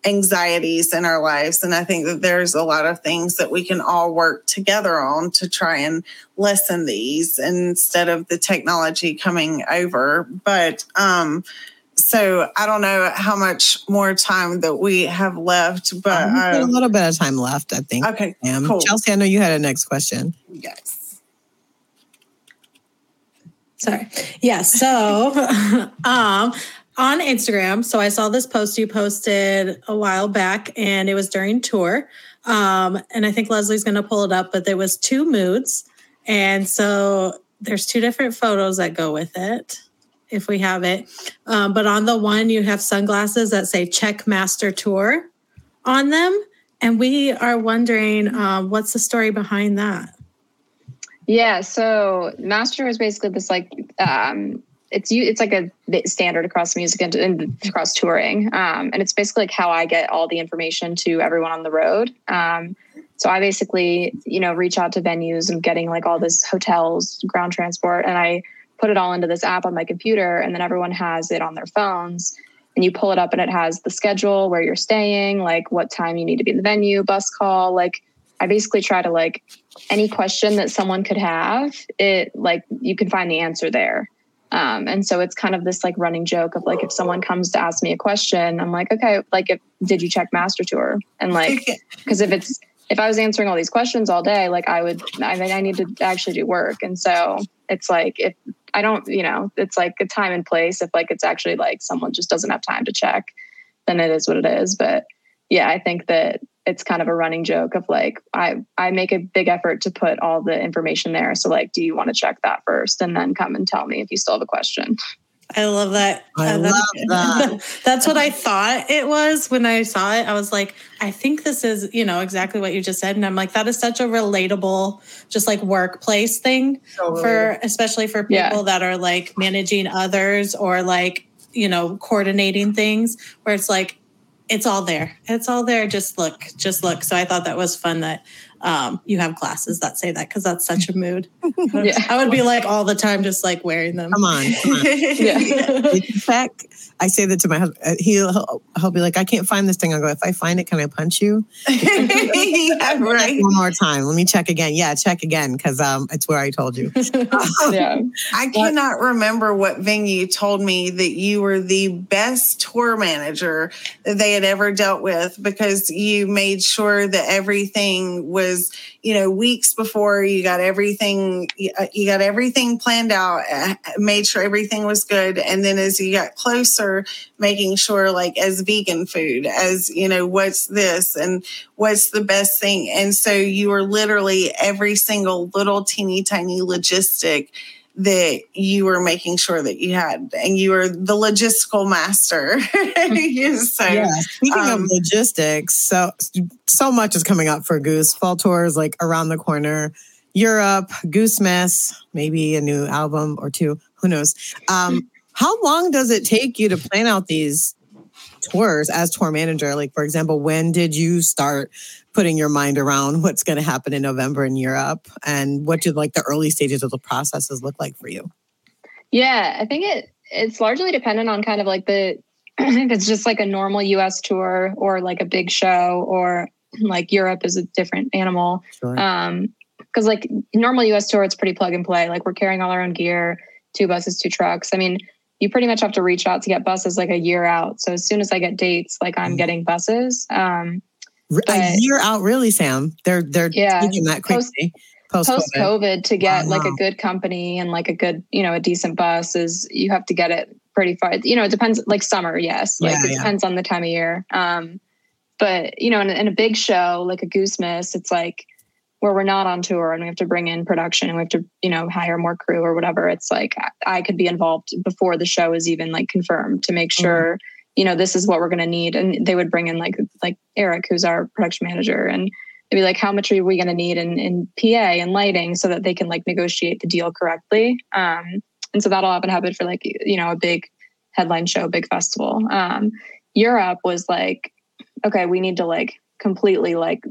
anxieties in our lives. And I think that there's a lot of things that we can all work together on to try and lessen these instead of the technology coming over. But, um, so I don't know how much more time that we have left, but um, uh, a little bit of time left, I think. Okay, um, cool. Chelsea, I know you had a next question. Yes. Sorry. Yeah. So, um, on Instagram. So I saw this post you posted a while back, and it was during tour. Um, and I think Leslie's going to pull it up, but there was two moods, and so there's two different photos that go with it, if we have it. Um, but on the one, you have sunglasses that say "Check Master Tour" on them, and we are wondering um, what's the story behind that. Yeah, so Master is basically this like um, it's it's like a standard across music and, and across touring. Um, and it's basically like how i get all the information to everyone on the road. Um, so i basically you know reach out to venues and getting like all this hotels ground transport and i put it all into this app on my computer and then everyone has it on their phones. And you pull it up and it has the schedule where you're staying like what time you need to be in the venue bus call like i basically try to like any question that someone could have it like you can find the answer there um, and so it's kind of this like running joke of like if someone comes to ask me a question, I'm like, okay, like if did you check Master Tour? And like because if it's if I was answering all these questions all day, like I would I mean I need to actually do work. And so it's like if I don't, you know, it's like a time and place. If like it's actually like someone just doesn't have time to check, then it is what it is. But yeah, I think that it's kind of a running joke of like I I make a big effort to put all the information there. So like, do you want to check that first and then come and tell me if you still have a question? I love that. I uh, love that. That's what I thought it was when I saw it. I was like, I think this is, you know, exactly what you just said. And I'm like, that is such a relatable, just like workplace thing totally. for, especially for people yeah. that are like managing others or like, you know, coordinating things where it's like, it's all there. It's all there. Just look, just look. So I thought that was fun that um, you have classes that say that because that's such a mood. yeah. I would be like all the time, just like wearing them. Come on. Come on. yeah. Check. I say that to my husband. Uh, he'll, he'll, he'll be like, I can't find this thing. I'll go, if I find it, can I punch you? yeah, right. One more time. Let me check again. Yeah, check again because um, it's where I told you. yeah. I cannot remember what venue told me that you were the best tour manager that they had ever dealt with because you made sure that everything was you know weeks before you got everything uh, you got everything planned out uh, made sure everything was good. And then as you got closer making sure like as vegan food as you know what's this and what's the best thing? And so you were literally every single little teeny tiny logistic that you were making sure that you had, and you were the logistical master. so, yeah. Speaking um, of logistics, so so much is coming up for Goose. Fall tours like around the corner. Europe, Goosemas, maybe a new album or two. Who knows? Um, how long does it take you to plan out these tours as tour manager? Like, for example, when did you start putting your mind around what's going to happen in November in Europe and what did like the early stages of the processes look like for you? Yeah, I think it it's largely dependent on kind of like the if it's just like a normal US tour or like a big show or like Europe is a different animal. Sure. Um because like normal US tour it's pretty plug and play. Like we're carrying all our own gear, two buses, two trucks. I mean, you pretty much have to reach out to get buses like a year out. So as soon as I get dates, like I'm mm. getting buses. Um a year out, really, Sam. They're they're yeah, taking that quickly. Post COVID to get wow. like a good company and like a good, you know, a decent bus is you have to get it pretty far. You know, it depends. Like summer, yes, like yeah, it yeah. depends on the time of year. Um, but you know, in, in a big show like a Goosemas, it's like where we're not on tour and we have to bring in production and we have to you know hire more crew or whatever it's like i could be involved before the show is even like confirmed to make mm-hmm. sure mm-hmm. You know this is what we're going to need. And they would bring in like like eric who's our production manager and they'd be like how much are we going to need in, in pa and lighting so that they can like negotiate the deal correctly? Um, and so that'll happen happen for like you know a big headline show big festival. Um, europe was like okay we need to like completely like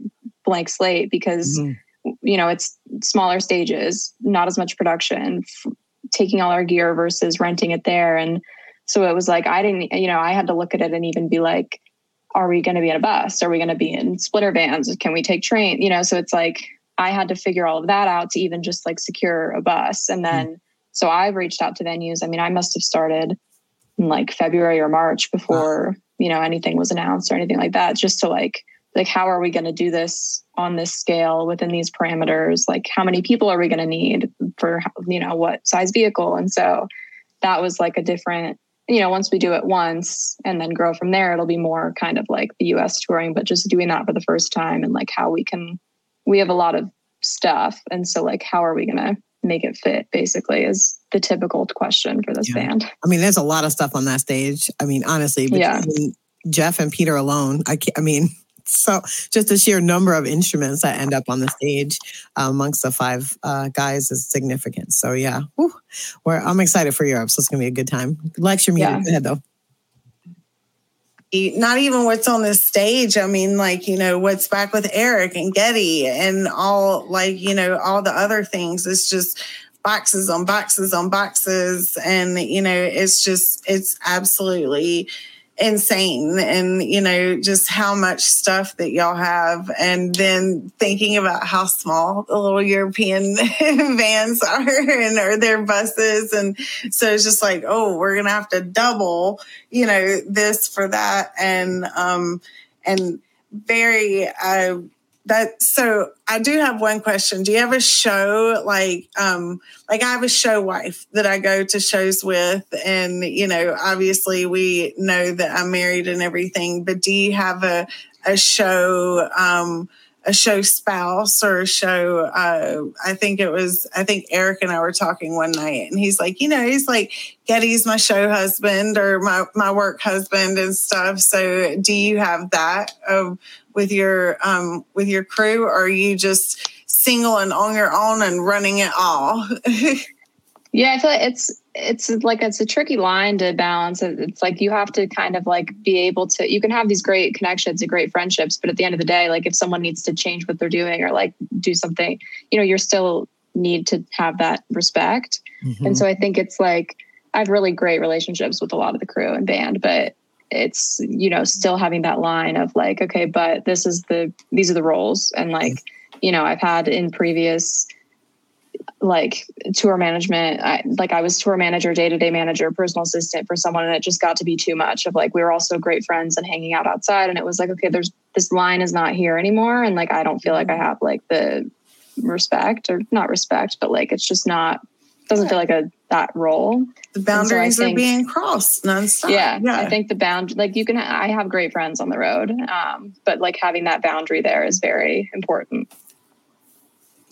blank slate because mm-hmm. you know it's smaller stages not as much production f- taking all our gear versus renting it there. And so it was like i didn't you know i had to look at it and even be like are we going to be in a bus? Are we going to be in splitter vans? Can we take train? You know so it's like i had to figure all of that out to even just like secure a bus. And then mm-hmm. so i've reached out to venues. I mean i must have started in like february or march before wow. you know anything was announced or anything like that just to like like how are we going to do this on this scale within these parameters? Like how many people are we going to need for you know what size vehicle? And so that was like a different you know once we do it once and then grow from there it'll be more kind of like the us touring but just doing that for the first time and like how we can we have a lot of stuff and so like how are we going to make it fit basically is the typical question for this yeah. band i mean there's a lot of stuff on that stage i mean honestly yeah. jeff and peter alone i, I mean so just the sheer number of instruments that end up on the stage uh, amongst the five uh, guys is significant. So yeah, whew, I'm excited for Europe. So it's gonna be a good time. Lecture me yeah. ahead though. Not even what's on the stage. I mean, like, you know, what's back with Eric and Goedde and all like, you know, all the other things. It's just boxes on boxes on boxes. And, you know, it's just, it's absolutely insane and you know just how much stuff that y'all have. And then thinking about how small the little european vans are and or their buses. And so it's just like oh we're gonna have to double you know this for that. And um and very uh that so i do have one question. Do you have a show like um like i have a show wife that i go to shows with and you know obviously we know that i'm married and everything but do you have a a show um a show spouse or a show uh, i think it was i think eric and i were talking one night and he's like you know he's like Goedde's my show husband or my, my work husband and stuff so do you have that with your um, with your crew, or are you just single and on your own and running it all? yeah, I feel like it's it's like it's a tricky line to balance. It's like you have to kind of like be able to. You can have these great connections and great friendships, but at the end of the day, like if someone needs to change what they're doing or like do something, you know, you're still need to have that respect. Mm-hmm. And so I think it's like I have really great relationships with a lot of the crew and band, but it's you know still having that line of like okay but this is the these are the roles and like you know i've had in previous like tour management I, like i was tour manager day-to-day manager personal assistant for someone and it just got to be too much of like we were also great friends and hanging out outside and it was like okay there's this line is not here anymore and like i don't feel like i have like the respect or not respect but like it's just not doesn't feel like a that role. The boundaries so think, are being crossed nonstop. Yeah, yeah, I think the bound like you can. I have great friends on the road, um, but like having that boundary there is very important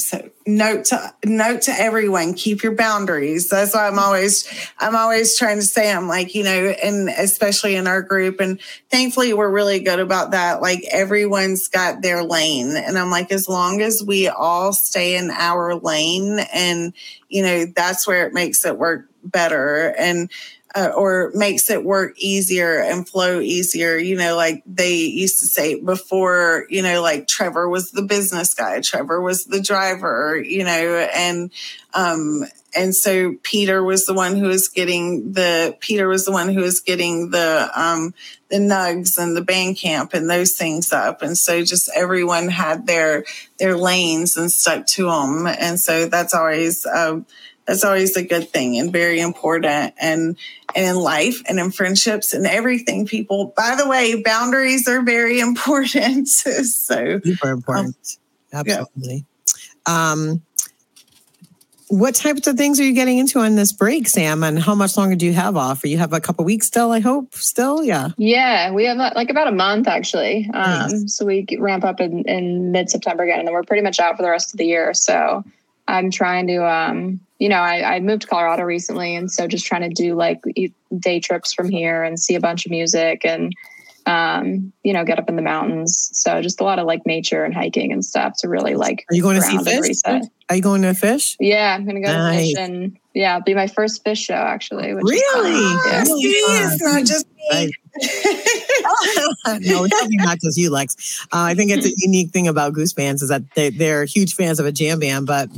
so note to note to everyone keep your boundaries. That's why i'm always i'm always trying to say i'm like you know and especially in our group and thankfully we're really good about that. Like everyone's got their lane and i'm like as long as we all stay in our lane and you know that's where it makes it work better. And uh, or makes it work easier and flow easier. You know, like they used to say before, you know, like Trevor was the business guy, Trevor was the driver, you know, and, um, and so Peter was the one who was getting the Peter was the one who was getting the um, the nugs and the Bandcamp and those things up, and so just everyone had their their lanes and stuck to them, and so that's always um, that's always a good thing and very important and and in life and in friendships and everything people by the way boundaries are very important so super important um, absolutely yeah. um what types of things are you getting into on this break, Sam? And how much longer do you have off? Or you have a couple weeks still, I hope, still? Yeah. Yeah, we have uh, like about a month actually. Um, Nice. So we ramp up in, in mid September again, and then we're pretty much out for the rest of the year. So I'm trying to, um, you know, I, I moved to Colorado recently, and so just trying to do like day trips from here and see a bunch of music and, um, you know, get up in the mountains. So just a lot of like nature and hiking and stuff to really like. Are you going to see fish? reset. Are you going to fish? Yeah, I'm gonna go to Nice. fish and yeah, it'll be my first fish show actually. Which is fun. Really? Yeah. It's not just Right. no, it's not just you, Lex. Uh, I think it's a unique thing about Goose Bands is that they, they're huge fans of a jam band, but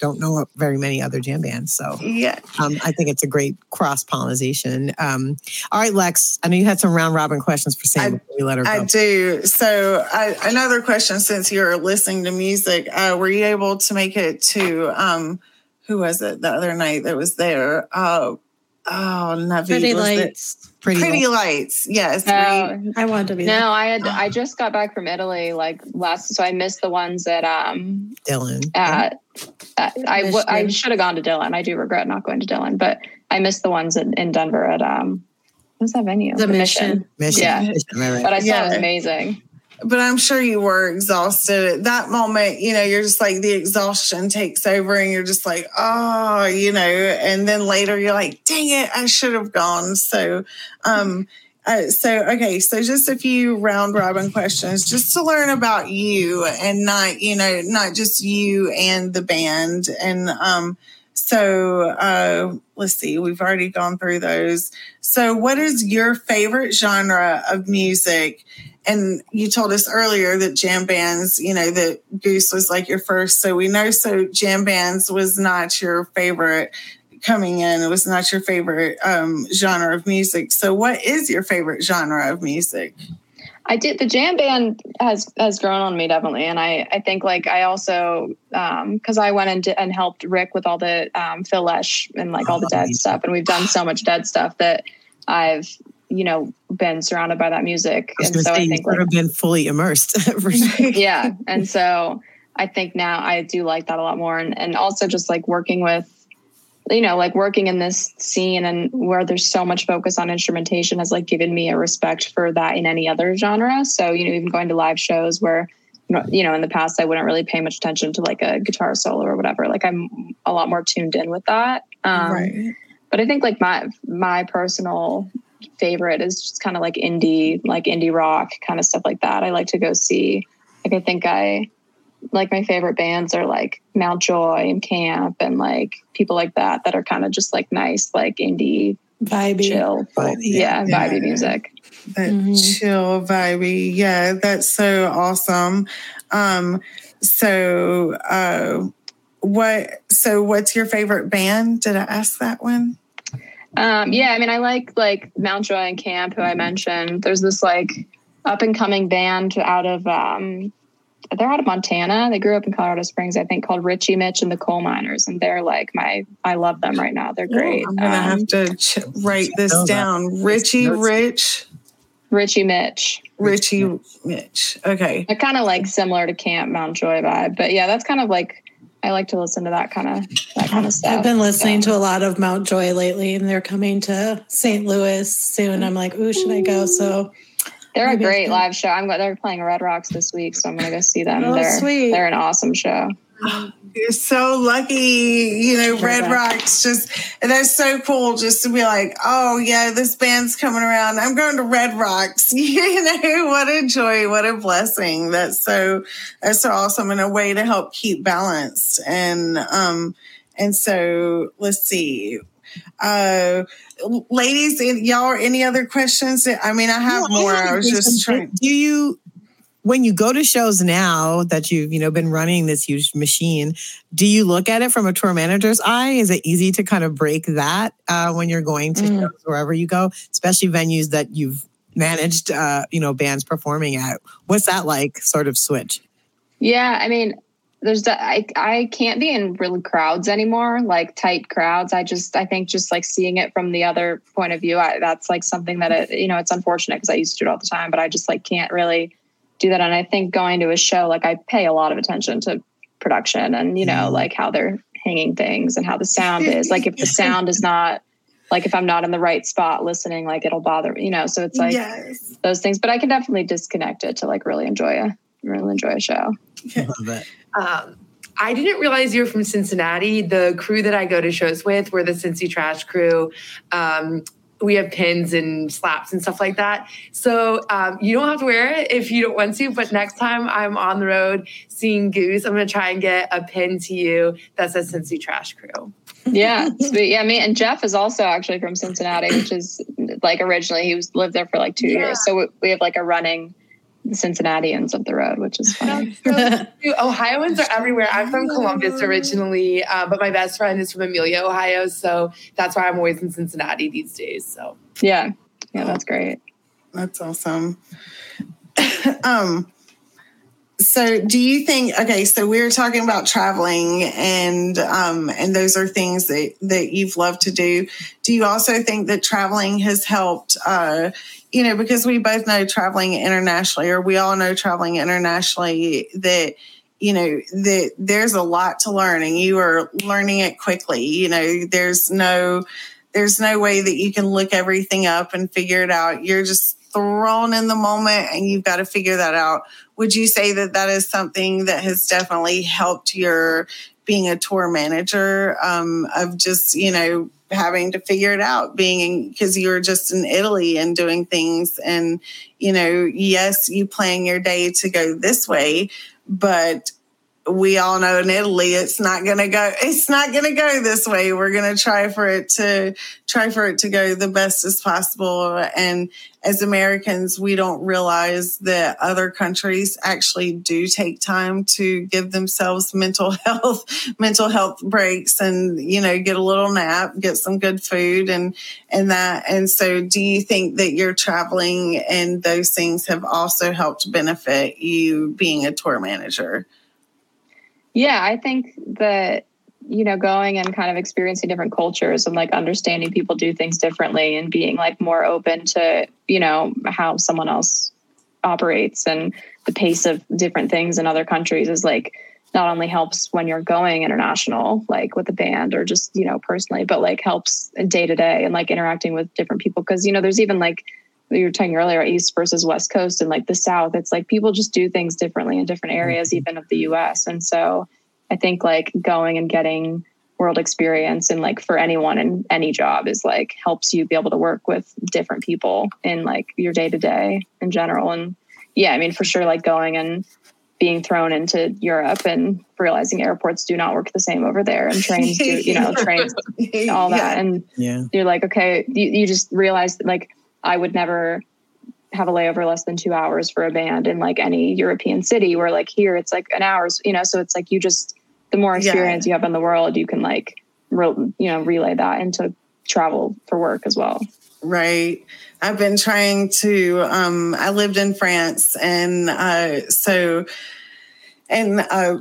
don't know very many other jam bands. So yeah. um, I think it's a great cross pollination. Um, all right, Lex, I know you had some round robin questions for Sam. I- we let her go. I do. So, I, another question since you're listening to music, uh, were you able to make it to, um, who was it the other night that was there? Oh, oh, Naveed. Pretty was lights. Pretty, Pretty lights. Yes. we- Uh, I wanted to be there. No, I had I just got back from Italy like last, so I missed the ones that um Dillon. at, at I w- I Michigan. should have gone to Dillon. I do regret not going to Dillon, but I missed the ones in, in Denver at um what's that venue? The Mission. Mission. Yeah. Mission, right, right. But I saw it was amazing. But I'm sure you were exhausted at that moment. You know, you're just like the exhaustion takes over, and you're just like, oh, you know. And then later, you're like, dang it, I should have gone. So, um, uh, so okay, so just a few round robin questions, just to learn about you, and not, you know, not just you and the band, and um. So uh, let's see, we've already gone through those. So, what is your favorite genre of music? And you told us earlier that jam bands, you know, that Goose was like your first. So we know so jam bands was not your favorite coming in. It was not your favorite um, genre of music. So what is your favorite genre of music? I did the jam band has has grown on me definitely, and I I think like I also because I went and did, and helped Rick with all the um, Phil Lesh and like all the Oh, dead stuff, and we've done so much dead stuff that I've you know been surrounded by that music, and so I think like have been fully immersed. for sure. yeah and so i think now i do like that a lot more. And, and also just like working with you know like working in this scene and where there's so much focus on instrumentation has like given me a respect for that in any other genre. So you know even going to live shows where you know in the past i wouldn't really pay much attention to like a guitar solo or whatever. Like i'm a lot more tuned in with that. Um but I think like my my personal favorite is just kind of like indie, like indie rock kind of stuff like that. I like to go see. Like I think I like my favorite bands are like Mt. Joy and Caamp and like people like that that are kind of just like nice, like indie, Vibey. chill, Vibey, yeah, yeah. vibey music. That Mhm. chill vibey. Yeah, that's so awesome. Um, so uh what so what's your favorite band? Did I ask that one? Um, yeah, I mean, I like like Mt. Joy and Caamp, who I mentioned. There's this like up and coming band out of um, they're out of Montana. They grew up in Colorado Springs, I think, called Richy Mitch and the Coal Miners, and they're like my I love them right now. They're great. I'm gonna Um, have to ch- write this know that. down. Richie Notes. Rich. Richy Mitch. Richy Mitch. Okay. They're kind of like similar to Caamp Mountjoy vibe, but yeah, that's kind of like I like to listen to that kind of that kind of stuff. I've been listening So- to a lot of Mt. Joy lately, and they're coming to St. Louis soon. I'm like, ooh, should I go? So They're a great live show. I'm they're playing Red Rocks this week, so I'm gonna go see them. Oh, they're sweet. they're an awesome show. Oh, You're so lucky, you know, Red. Rocks just that's so cool just to be like, oh yeah, this band's coming around. I'm going to Red Rocks. you know, what a joy, what a blessing. That's so that's so awesome and a way to help keep balanced. And um and so let's see. Uh ladies, y'all any other questions? I mean, I have No, more. I, I was just trying Do you, when you go to shows now that you've you know been running this huge machine, do you look at it from a tour manager's eye? Is it easy to kind of break that uh, when you're going to Mm. shows wherever you go, especially venues that you've managed, uh, you know, bands performing at? What's that like? Sort of switch. Yeah, I mean, there's the, I I can't be in real crowds anymore, like tight crowds. I just I think just like seeing it from the other point of view, I, that's like something that it you know it's unfortunate because I used to do it all the time, but I just like can't really do that. And I think going to a show, like I pay a lot of attention to production and you know Mhm. like how they're hanging things and how the sound is. Like if the sound is not like if I'm not in the right spot listening, like it'll bother me, you know. So it's like yes. those things. But I can definitely disconnect it to like really enjoy a really enjoy a show. Um, I didn't realize you were from Cincinnati. The crew that I go to shows with, we're the Cincy Trash crew. Um, we have pins and slaps and stuff like that. So um, you don't have to wear it if you don't want to. But next time I'm on the road seeing Goose, I'm going to try and get a pin to you that says Cincy Trash Crew. yeah, sweet. Yeah, me and Jeff is also actually from Cincinnati, which is like originally he was lived there for like two yeah. years. So we, we have like a running the Cincinnatians of the road, which is funny. Ohioans are everywhere. I'm from Columbus originally, uh, but my best friend is from Amelia, Ohio. So that's why I'm always in Cincinnati these days. So yeah, yeah, that's great. That's awesome. um, so do you think okay so we are talking about traveling and um and those are things that that you've loved to do do you also think that traveling has helped uh you know, because we both know traveling internationally, or we all know traveling internationally, that, you know, that there's a lot to learn and you are learning it quickly. You know, there's no, there's no way that you can look everything up and figure it out. You're just thrown in the moment and you've got to figure that out. Would you say that that is something that has definitely helped your being a tour manager um, of just, you know, having to figure it out being because you were just in Italy and doing things and you know yes you plan your day to go this way but we all know in Italy it's not going to go it's not going to go this way. We're going to try for it to try for it to go the best as possible. And as Americans we don't realize that other countries actually do take time to give themselves mental health mental health breaks and you know get a little nap get some good food and and that. And so do you think that your traveling and those things have also helped benefit you being a tour manager yeah, I think that you know going and kind of experiencing different cultures and like understanding people do things differently and being like more open to you know how someone else operates and the pace of different things in other countries is like not only helps when you're going international like with a band or just you know personally but like helps day to day and like interacting with different people because you know there's even like you were talking earlier east versus west coast and like the south it's like people just do things differently in different areas mm-hmm. even of the us and so i think like going and getting world experience and like for anyone in any job is like helps you be able to work with different people in like your day to day in general and yeah i mean for sure like going and being thrown into Europe and realizing airports do not work the same over there and trains do, you know, trains, all that. Yeah. And yeah. you're like, okay, you, you just realize that like I would never have a layover less than two hours for a band in like any European city where like here it's like an hour's, you know, so it's like you just, the more experience yeah. you have in the world, you can like, re- you know, relay that into travel for work as well. Right. I've been trying to, um, I lived in France and, uh, so, and uh,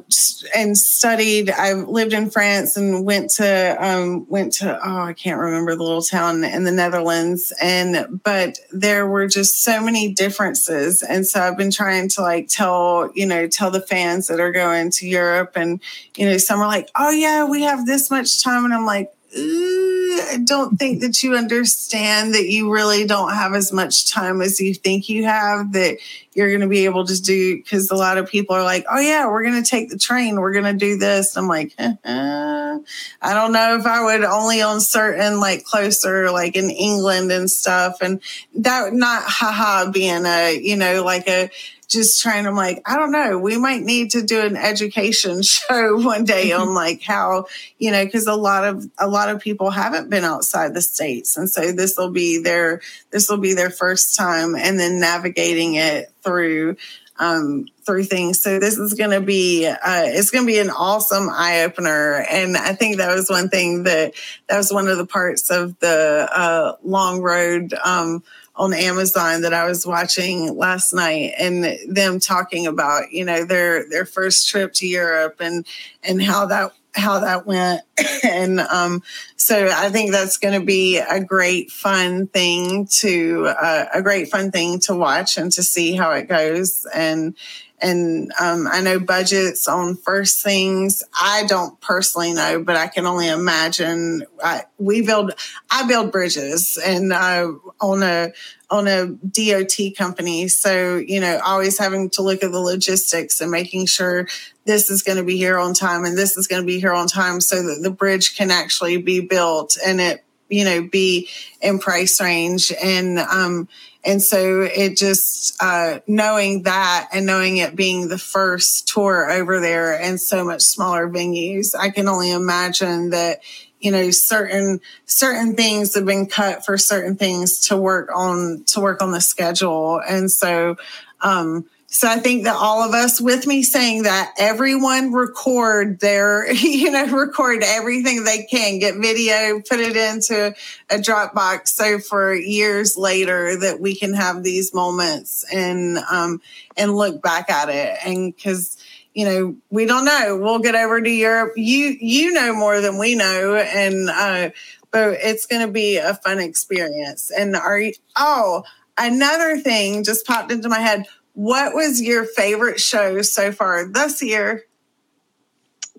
and studied. I lived in France and went to um, went to oh I can't remember the little town in the Netherlands. And but there were just so many differences, and so I've been trying to like tell you know tell the fans that are going to Europe, and you know some are like, oh yeah, we have this much time, and I'm like, I don't think that you understand that you really don't have as much time as you think you have that you're going to be able to do because a lot of people are like oh yeah we're going to take the train we're going to do this i'm like eh. i don't know if i would only on certain like closer like in england and stuff and that not haha being a you know like a just trying I'm like, I don't know, we might need to do an education show one day on like how, you know, because a lot of a lot of people haven't been outside the states. And so this will be their this will be their first time and then navigating it through um, through things. So this is going to be uh, it's going to be an awesome eye opener, and I think that was one thing that that was one of the parts of the uh, long road um, on Amazon that I was watching last night and them talking about, you know, their their first trip to Europe and and how that how that went. and um, so I think that's going to be a great fun thing to uh, a great fun thing to watch and to see how it goes. And and um, I know budgets on first things. I don't personally know, but I can only imagine. I, we build, I build bridges, and uh, on a on a DOT company. So you know, always having to look at the logistics and making sure this is going to be here on time and this is going to be here on time, so that the bridge can actually be built and it you know be in price range and um and so it just uh, knowing that and knowing it being the first tour over there and so much smaller venues, I can only imagine that you know certain certain things have been cut for certain things to work on to work on the schedule, and so. Um, so I think that all of us with me saying that everyone record their, you know, record everything they can, get video, put it into a Dropbox. So for years later that we can have these moments and, um, and look back at it. And cause, you know, we don't know, we'll get over to Europe. You, you know more than we know. And, uh, but it's going to be a fun experience. And are you, oh, another thing just popped into my head what was your favorite show so far this year?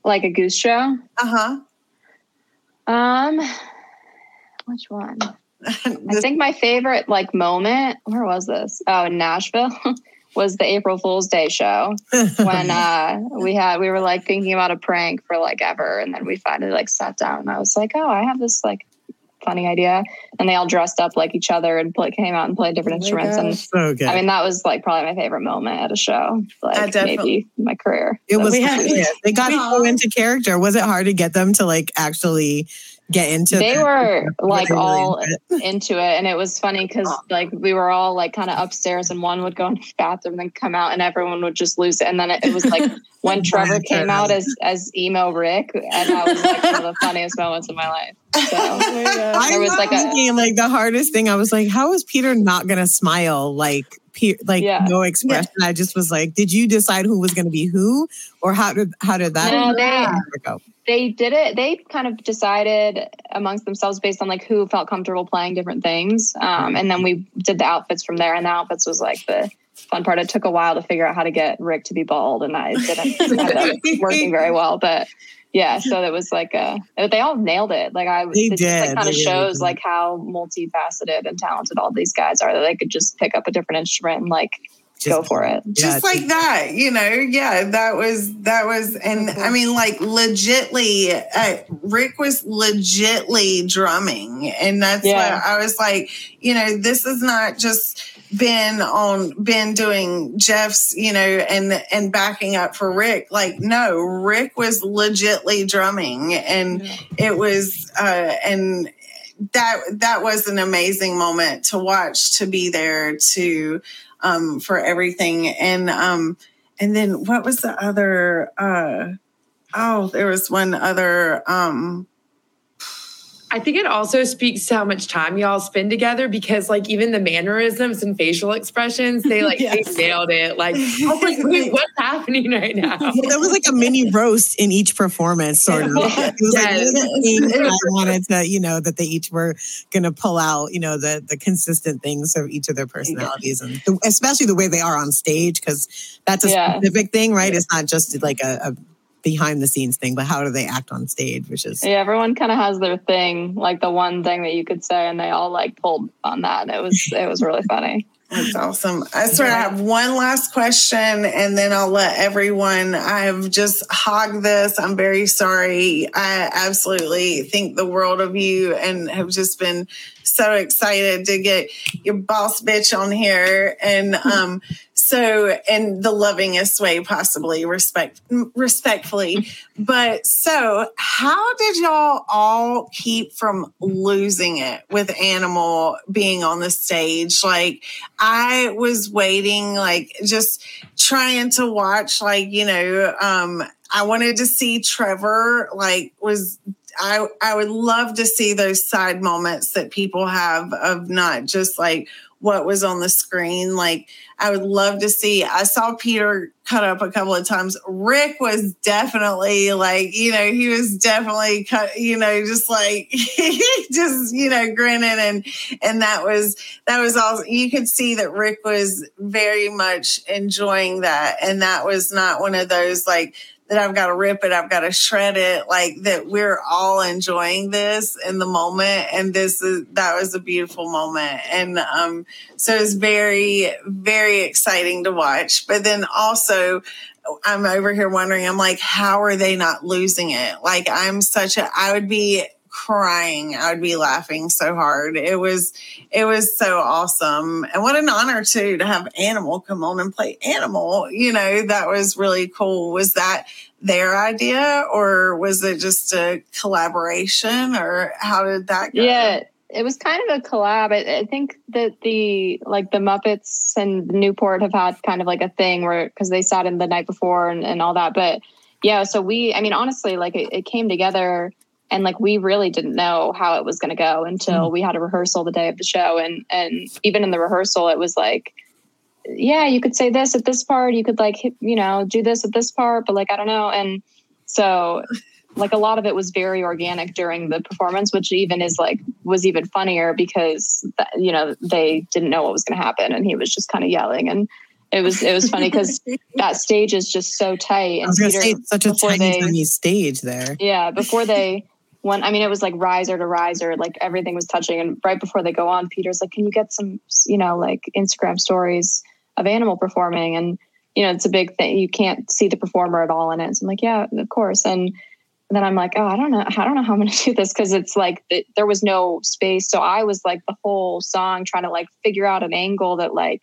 Like a goose show? Uh huh. Um, which one? I think my favorite like moment. Where was this? Oh, in Nashville. was the April Fool's Day show when uh, we had we were like thinking about a prank for like ever, and then we finally like sat down and I was like, oh, I have this like funny idea. And they all dressed up like each other and play, came out and played different oh instruments. And so I mean, that was like probably my favorite moment at a show, like maybe my career. It was, had, they got to go into character. Was it hard to get them to like actually get into they were like all into it and it was funny because like we were all like kind of upstairs and one would go in the bathroom and then come out and everyone would just lose it and then it, it was like when trevor came out as as emo rick and that was like one of the funniest moments of my life so oh I there was like a like the hardest thing i was like how is peter not gonna smile like like yeah. no expression. Yeah. I just was like, did you decide who was going to be who, or how did how did that no, they, go? They did it. They kind of decided amongst themselves based on like who felt comfortable playing different things, um, and then we did the outfits from there. And the outfits was like the fun part. It took a while to figure out how to get Rick to be bald, and I didn't end up working very well, but yeah so it was like uh they all nailed it like i they it did. just like kind of shows like how multifaceted and talented all these guys are that they could just pick up a different instrument and like just, go for it just yeah, like that you know yeah that was that was and i mean like legitly uh, rick was legitly drumming and that's yeah. what i was like you know this is not just been on been doing Jeff's, you know, and and backing up for Rick. Like, no, Rick was legitly drumming, and it was, uh, and that that was an amazing moment to watch, to be there, to um, for everything, and um, and then what was the other? Uh, oh, there was one other. Um, I think it also speaks to how much time y'all spend together because like even the mannerisms and facial expressions, they like yes. they nailed it. Like, like, wait, what's happening right now? There was like a mini roast in each performance, sort of. It was yes. like I wanted to, you know, that they each were gonna pull out, you know, the the consistent things of each of their personalities and the, especially the way they are on stage, because that's a yeah. specific thing, right? It's not just like a, a behind the scenes thing, but how do they act on stage? Which is yeah, everyone kind of has their thing, like the one thing that you could say, and they all like pulled on that. And it was it was really funny. That's awesome. I swear I have one last question and then I'll let everyone. I've just hogged this. I'm very sorry. I absolutely think the world of you and have just been so excited to get your boss bitch on here. And um, so in the lovingest way possibly respect respectfully but so how did y'all all keep from losing it with animal being on the stage like i was waiting like just trying to watch like you know um i wanted to see trevor like was I I would love to see those side moments that people have of not just like what was on the screen. Like I would love to see. I saw Peter cut up a couple of times. Rick was definitely like, you know, he was definitely cut, you know, just like just, you know, grinning and and that was that was all you could see that Rick was very much enjoying that. And that was not one of those like that I've got to rip it, I've got to shred it, like that we're all enjoying this in the moment. And this is, that was a beautiful moment. And um, so it's very, very exciting to watch. But then also, I'm over here wondering, I'm like, how are they not losing it? Like, I'm such a, I would be crying. I would be laughing so hard. It was it was so awesome. And what an honor too to have Animal come on and play Animal. You know, that was really cool. Was that their idea or was it just a collaboration or how did that go? Yeah, it was kind of a collab. I, I, think that the like the Muppets and Newport have had kind of like a thing where because they sat in the night before and, and all that. But yeah, so we, I mean, honestly, like it, it came together and like we really didn't know how it was going to go until mm. we had a rehearsal the day of the show. And and even in the rehearsal it was like yeah you could say this at this part. You could like you know do this at this part but like i don't know. And so like a lot of it was very organic during the performance which even is like was even funnier because you know they didn't know what was going to happen and he was just kind of yelling. And it was it was funny because that stage is just so tight and I was Peter, say, such a tiny, they, tiny stage there. Yeah before they one i mean it was like riser to riser like everything was touching. And right before they go on peter's like can you get some you know like instagram stories of animal performing? And you know it's a big thing. You can't see the performer at all in it. So i'm like yeah of course. And then i'm like oh i don't know i don't know how i'm going to do this. Because it's like it, there was no space. So i was like the whole song trying to like figure out an angle that like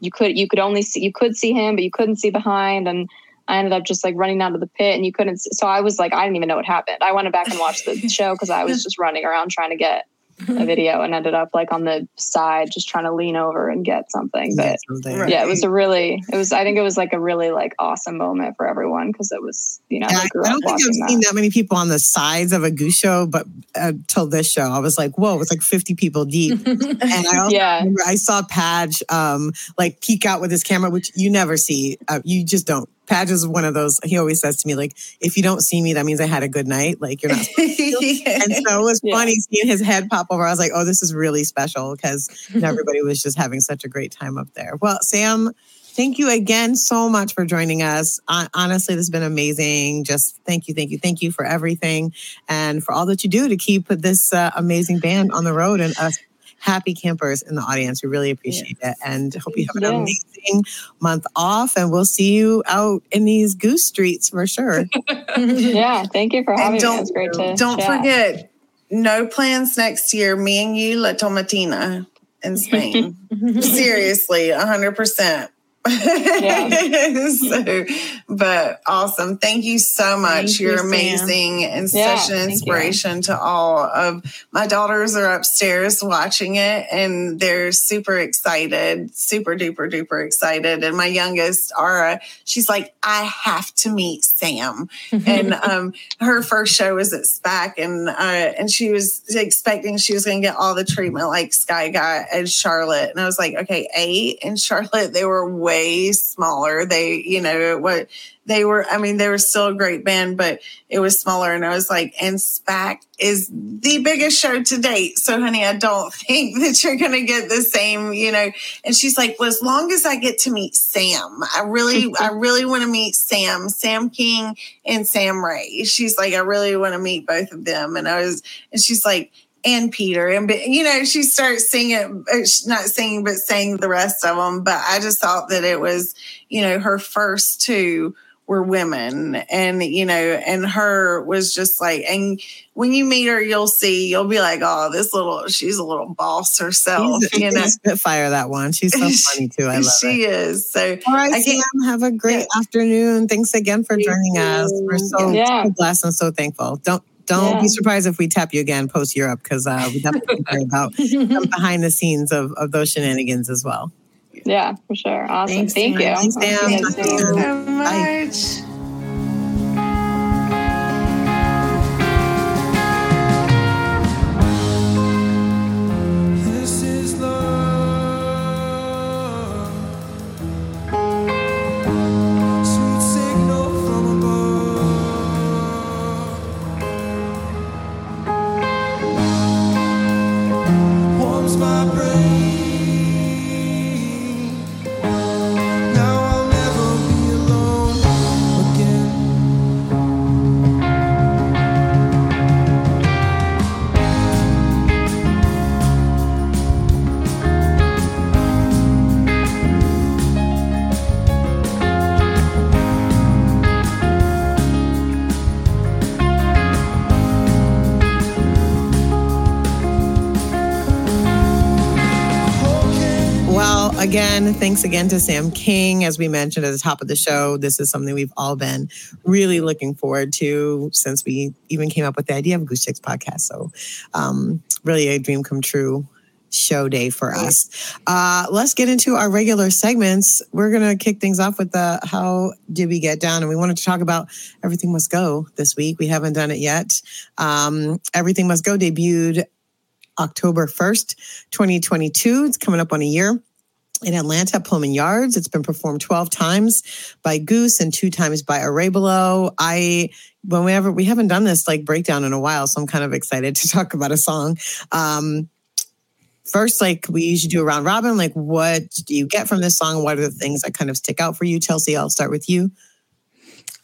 you could you could only see you could see him but you couldn't see behind. And I ended up just like running out of the pit and you couldn't. So I was like, I didn't even know what happened. I went back and watched the show because I was just running around trying to get a video and ended up like on the side just trying to lean over and get something but something. yeah it was a really it was i think it was like a really like awesome moment for everyone because it was you know yeah, i don't think i've that. seen that many people on the sides of a goose show but until uh, this show i was like whoa it was like 50 people deep and i also yeah. i saw Padge um like peek out with his camera which you never see uh, you just don't Padge is one of those. He always says to me, like, if you don't see me, that means I had a good night. Like you're not. and so it was yeah. funny seeing his head pop over. I was like, oh, this is really special because everybody was just having such a great time up there. Well, Sam, thank you again so much for joining us. Honestly, this has been amazing. Just thank you, thank you, thank you for everything and for all that you do to keep this uh, amazing band on the road and us happy campers in the audience. We really appreciate it and hope you have an amazing month off. And we'll see you out in these goose streets for sure. yeah, thank you for having me. It's great to Don't chat. forget, no plans next year. Me and you, La Tomatina in Spain. Seriously, 100%. Yeah. so, but awesome. Thank you so much. Thank You're you, amazing Sam. and yeah, such an inspiration to all of my daughters are upstairs watching it and they're super excited, super duper duper excited. And my youngest, Ara, she's like, I have to meet Sam. and um, her first show was at SPAC and uh, and she was expecting she was gonna get all the treatment like Sky got at Charlotte. And I was like, okay, eight in Charlotte, they were way smaller. They, you know, what they were, I mean, they were still a great band, but it was smaller. And I was like, and SPAC is the biggest show to date. So, honey, I don't think that you're going to get the same, you know. And she's like, well, as long as I get to meet Sam, I really, mm-hmm. I really want to meet Sam, Sam King and Sam Ray. She's like, I really want to meet both of them. And I was, and she's like, and Peter. And, you know, she starts singing, uh, not singing, but saying the rest of them. But I just thought that it was, you know, her first two were women and you know and her was just like and when you meet her you'll see you'll be like oh this little she's a little boss herself she's, you know spitfire that one she's so funny too i love it. she it. is so all right Sam, have a great yeah. afternoon thanks again for joining us we're so, yeah. so blessed and so thankful don't don't yeah. be surprised if we tap you again post Europe because uh, we definitely care about behind the scenes of, of those shenanigans as well. Yeah, for sure. Awesome. Thanks, Thank you. Thanks, Thank you so much. Bye. Thanks again to Sam King. As we mentioned at the top of the show, this is something we've all been really looking forward to since we even came up with the idea of Goose Chicks podcast. So, um, really a dream come true show day for us. Uh, let's get into our regular segments. We're going to kick things off with the How Did We Get Down? And we wanted to talk about Everything Must Go this week. We haven't done it yet. Um, Everything Must Go debuted October 1st, 2022. It's coming up on a year in Atlanta, Pullman Yards. It's been performed 12 times by Goose and two times by Orebolo. I, whenever we haven't done this like breakdown in a while, so I'm kind of excited to talk about a song. Um, first, like we usually do a round robin, like what do you get from this song? What are the things that kind of stick out for you? Chelsea, I'll start with you.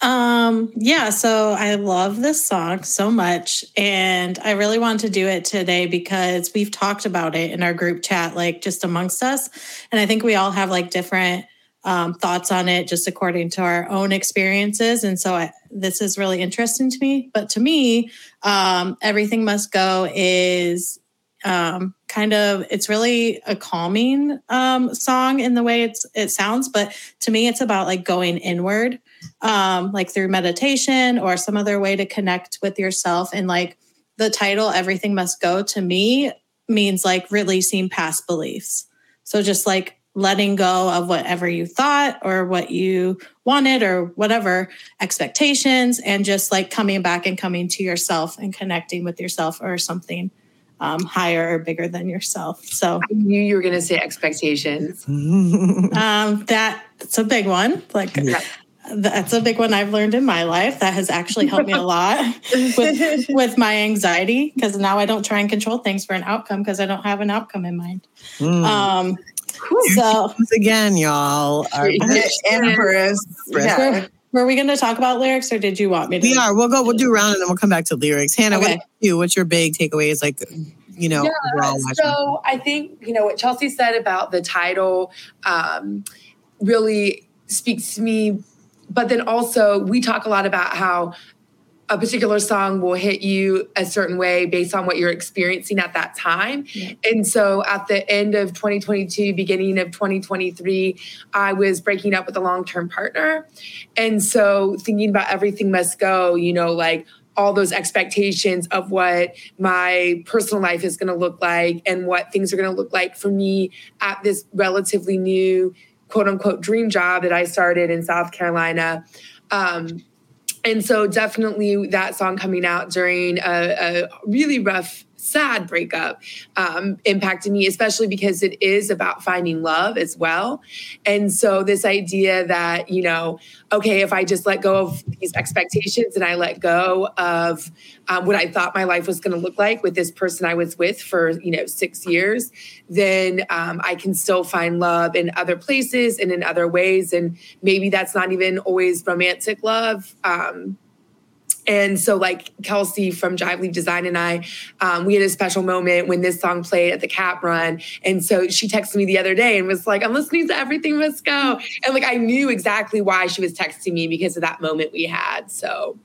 Um, yeah, so I love this song so much. And I really want to do it today because we've talked about it in our group chat, like just amongst us. And I think we all have like different um, thoughts on it just according to our own experiences. And so I, this is really interesting to me. But to me, um, Everything Must Go is um, kind of it's really a calming um, song in the way it's it sounds but to me it's about like going inward um, like through meditation or some other way to connect with yourself and like the title everything must go to me means like releasing past beliefs so just like letting go of whatever you thought or what you wanted or whatever expectations and just like coming back and coming to yourself and connecting with yourself or something um, higher or bigger than yourself. So I knew you were going to say expectations. um, that's a big one. Like yeah. That's a big one I've learned in my life. That has actually helped me a lot with with my anxiety because now I don't try and control things for an outcome because I don't have an outcome in mind. Mm. Um, so again, y'all, our Empress. Yeah. Were we going to talk about lyrics, or did you want me to? We are. We'll go. We'll do round, and then we'll come back to lyrics. Hannah, okay. what you? What's your big takeaways? Like, you know, yeah, so I think you know what Chelsea said about the title um, really speaks to me. But then also, we talk a lot about how a particular song will hit you a certain way based on what you're experiencing at that time. Yeah. And so at the end of 2022, beginning of 2023, I was breaking up with a long term partner. And so thinking about everything must go, you know, like all those expectations of what my personal life is going to look like and what things are going to look like for me at this relatively new quote unquote dream job that I started in South Carolina. Um, and so definitely that song coming out during a, a really rough sad breakup um, impacted me, especially because it is about finding love as well. And so, this idea that, you know, okay, if I just let go of these expectations and I let go of um, what I thought my life was going to look like with this person I was with for, you know, six years, then um, I can still find love in other places and in other ways. And maybe that's not even always romantic love. Um, and so, like Kelsey from Jive Leaf Design and I, um, we had a special moment when this song played at the Cap Run. And so she texted me the other day and was like, I'm listening to Everything Must Go. And like, I knew exactly why she was texting me because of that moment we had. So.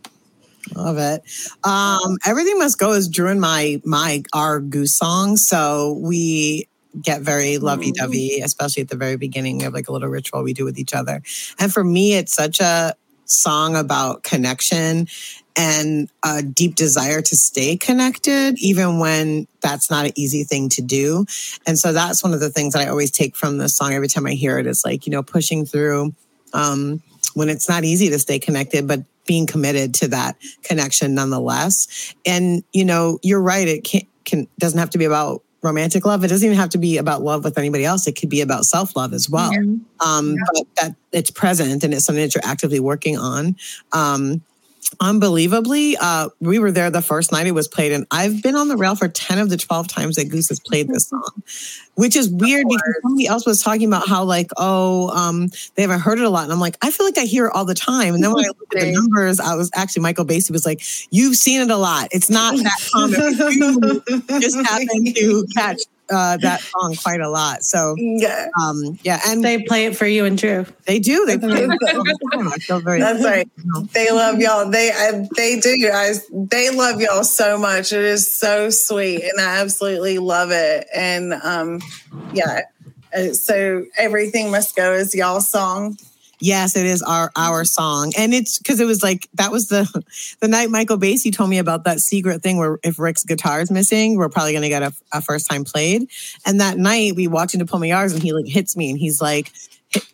Love it. Um, Everything Must Go is during my my our goose song. So we get very lovey dovey, especially at the very beginning. We have like a little ritual we do with each other. And for me, it's such a song about connection and a deep desire to stay connected, even when that's not an easy thing to do. And so that's one of the things that I always take from this song every time I hear it is like, you know, pushing through um, when it's not easy to stay connected, but being committed to that connection nonetheless. And, you know, you're right. It can, can doesn't have to be about romantic love. It doesn't even have to be about love with anybody else. It could be about self love as well. Yeah. Um, yeah. But that it's present and it's something that you're actively working on. Um, unbelievably, uh, we were there the first night it was played, and I've been on the rail for 10 of the 12 times that Goose has played this song, which is weird because somebody else was talking about how, like, oh, um, they haven't heard it a lot. And I'm like, I feel like I hear it all the time. And then when I look at the numbers, I was actually, Michael Basey was like, You've seen it a lot. It's not that common. you just happen to catch uh, that song quite a lot. So yeah, um, yeah, and they play it for you and Drew. They do. They play it. I feel very. That's right. They love y'all. They I, they do. guys. they love y'all so much. It is so sweet, and I absolutely love it. And um, yeah, Uh, so everything must go is y'all's song. Yes, it is our our mm-hmm. song, and it's because it was like that was the the night Michael Basie told me about that secret thing where if Rick's guitar is missing, we're probably going to get a, a, first time played. And that night we walked into Pullman Yards and he like hits me and he's like,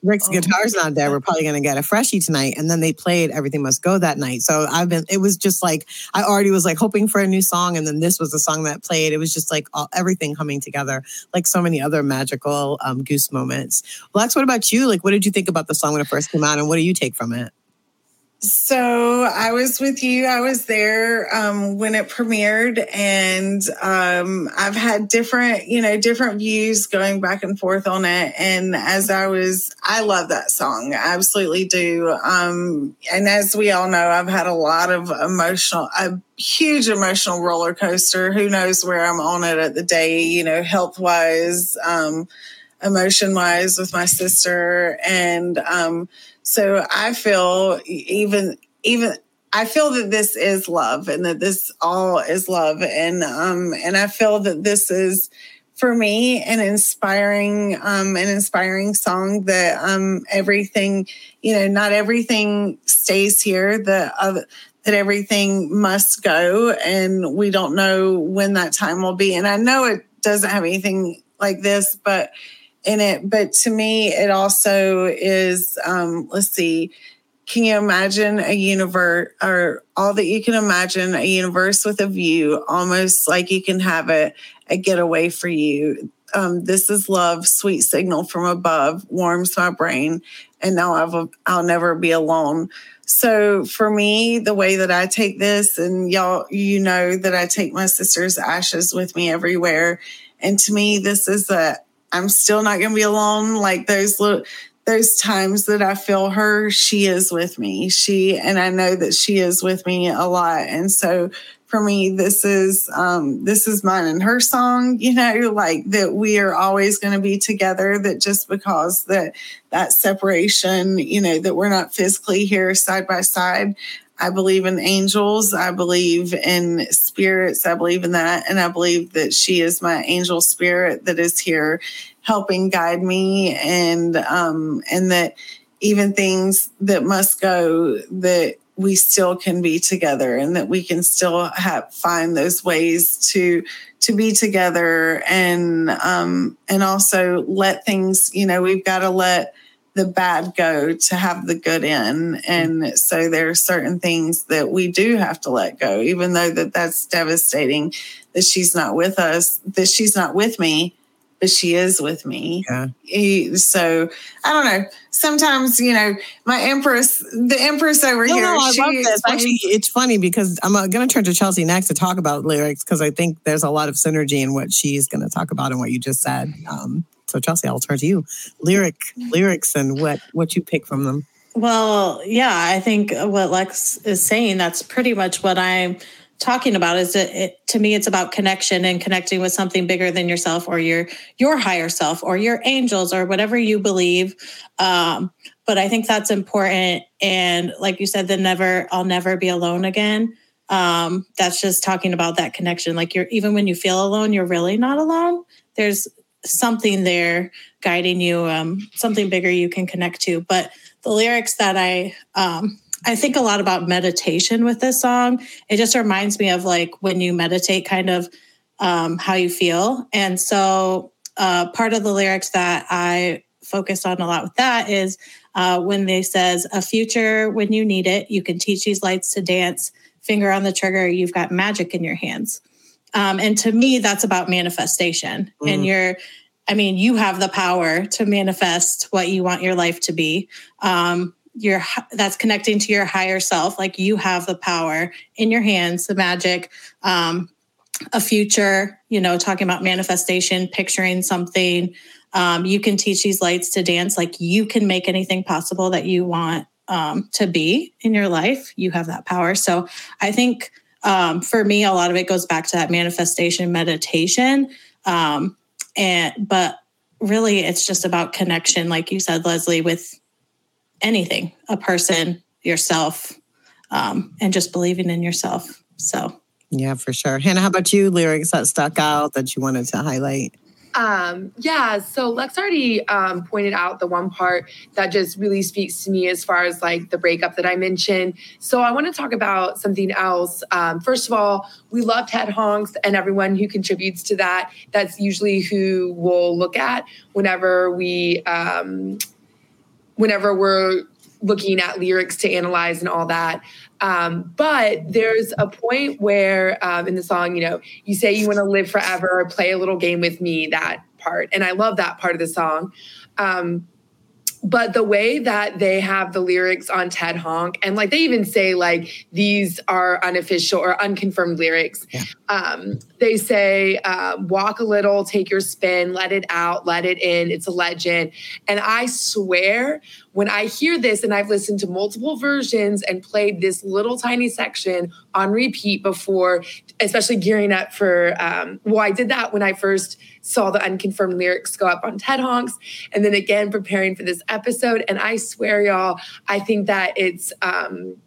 Rick's oh. guitar's not there. We're probably going to get a freshie tonight. And then they played Everything Must Go that night. So I've been, it was just like, I already was like hoping for a new song. And then this was the song that played. It was just like all, everything coming together, like so many other magical um, goose moments. Lex, what about you? Like, what did you think about the song when it first came out? And what do you take from it? So I was with you. I was there um, when it premiered, and um, I've had different, you know, different views going back and forth on it. And as I was, I love that song. I absolutely do. Um, and as we all know, I've had a lot of emotional, a huge emotional roller coaster. Who knows where I'm on it at the day, you know, health wise, um, emotion wise with my sister, and um, so I feel even even I feel that this is love and that this all is love. And um and I feel that this is for me an inspiring um an inspiring song that um everything you know not everything stays here the uh, that everything must go and we don't know when that time will be. And I know it doesn't have anything like this but in it. But to me, it also is, um, let's see, can you imagine a universe or all that you can imagine a universe with a view, almost like you can have it a getaway for you? Um, this is love, sweet signal from above, warms my brain, and now I'll, I'll never be alone. So for me, the way that I take this, and y'all, you know that I take my sister's ashes with me everywhere. And to me, this is a I'm still not going to be alone. Like those little, those times that I feel her, she is with me. She, and I know that she is with me a lot. And so for me, this is, um, this is mine and her song, you know, like that we are always going to be together that just because that, that separation, you know, that we're not physically here side by side, I believe in angels. I believe in spirits. I believe in that. And I believe that she is my angel spirit that is here helping guide me and um and that even things that must go that we still can be together and that we can still have find those ways to to be together and um and also let things you know we've got to let the bad go to have the good in and so there are certain things that we do have to let go even though that that's devastating that she's not with us that she's not with me but she is with me yeah. so i don't know sometimes you know my empress the empress over no, here no, I love this. actually it's funny because i'm uh, going to turn to chelsea next to talk about lyrics because i think there's a lot of synergy in what she's going to talk about and what you just said um, so Chelsea, I'll turn to you. Lyric lyrics and what what you pick from them. Well, yeah, I think what Lex is saying that's pretty much what I'm talking about is it, it, to me it's about connection and connecting with something bigger than yourself or your your higher self or your angels or whatever you believe. Um, but i think that's important and like you said the never i'll never be alone again. Um, that's just talking about that connection. Like you're even when you feel alone you're really not alone. There's something there guiding you, um, something bigger you can connect to. But the lyrics that I um, I think a lot about meditation with this song. It just reminds me of like when you meditate, kind of um, how you feel. And so uh, part of the lyrics that I focused on a lot with that is uh, when they says a future when you need it, you can teach these lights to dance. Finger on the trigger, you've got magic in your hands. Um, and to me, that's about manifestation. Mm. And you're, I mean, you have the power to manifest what you want your life to be. Um, your that's connecting to your higher self. Like you have the power in your hands, the magic, um, a future. You know, talking about manifestation, picturing something. Um, you can teach these lights to dance. Like you can make anything possible that you want um, to be in your life. You have that power. So I think um, for me, a lot of it goes back to that manifestation meditation. Um, and but really, it's just about connection, like you said, Leslie, with anything, a person, yourself, um, and just believing in yourself. So. Yeah, for sure. Hannah, how about you? Lyrics that stuck out that you wanted to highlight? Um, yeah, so Lex already um, pointed out the one part that just really speaks to me as far as like the breakup that I mentioned. So I want to talk about something else. Um, first of all, we love Ted Honks and everyone who contributes to that. That's usually who we'll look at whenever we, um, whenever we're looking at lyrics to analyze and all that. Um, but there's a point where um, in the song, you know, you say you want to live forever, play a little game with me, that part. And I love that part of the song. Um, but the way that they have the lyrics on Ted Honk, and like they even say like these are unofficial or unconfirmed lyrics. Yeah. Um, they say uh, walk a little, take your spin, let it out, let it in. It's a legend. And I swear, when I hear this, and I've listened to multiple versions and played this little tiny section on repeat before, especially gearing up for. Um, well, I did that when I first saw the unconfirmed lyrics go up on Ted Honks, and then again preparing for this episode. And I swear, y'all, I think that it's. Um,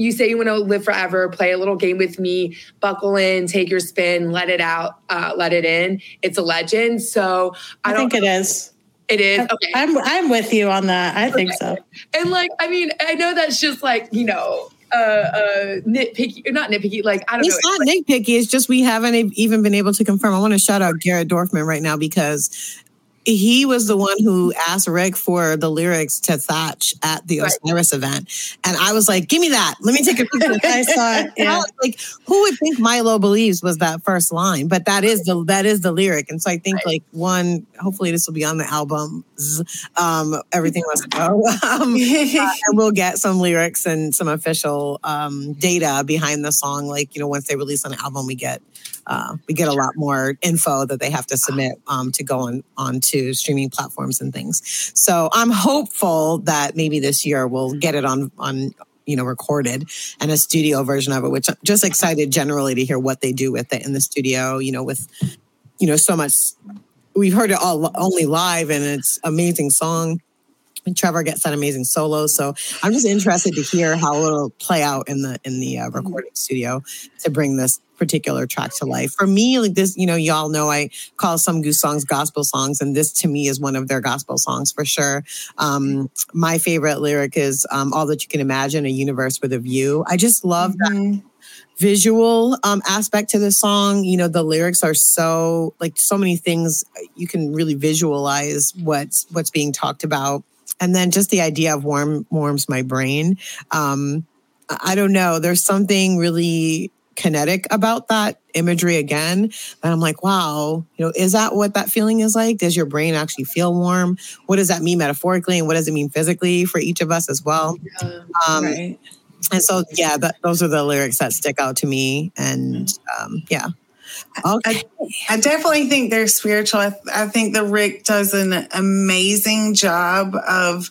you say you want to live forever, play a little game with me, buckle in, take your spin, let it out, uh, let it in. It's a legend. So I, I think it is. It is. Okay. I'm I'm with you on that. I think okay. so. And like, I mean, I know that's just like, you know, uh, uh, nitpicky, or not nitpicky, like I don't it's know. It's not like, nitpicky. It's just we haven't even been able to confirm. I want to shout out Garrett Dorfman right now because he was the one who asked Rick for the lyrics to Thatch at the right. Osiris event. And I was like, give me that. Let me take a picture. I saw it. Yeah. like, who would think Milo believes was that first line? But that is the that is the lyric. And so I think right. like one, hopefully this will be on the album. Um, everything must go. Um, uh, and we'll get some lyrics and some official um, data behind the song. Like, you know, once they release an album, we get uh, we get a lot more info that they have to submit um, to go on onto streaming platforms and things. So I'm hopeful that maybe this year we'll get it on on you know recorded and a studio version of it. Which I'm just excited generally to hear what they do with it in the studio. You know, with you know so much. We've heard it all only live, and it's amazing song. And Trevor gets that amazing solo. So I'm just interested to hear how it'll play out in the in the uh, recording studio to bring this particular track to life. For me, like this, you know, y'all know I call some Goose songs gospel songs, and this to me is one of their gospel songs for sure. Um, my favorite lyric is um, "All that you can imagine, a universe with a view." I just love mm-hmm. that visual um, aspect to the song. You know, the lyrics are so like so many things you can really visualize what's what's being talked about, and then just the idea of warm warms my brain. Um, I don't know. There's something really kinetic about that imagery again. And I'm like, wow, you know, is that what that feeling is like? Does your brain actually feel warm? What does that mean metaphorically? And what does it mean physically for each of us as well? Yeah, um, right. And so, yeah, that, those are the lyrics that stick out to me. And um, yeah. Okay. I, I, definitely think they're spiritual. I, I think the Rick does an amazing job of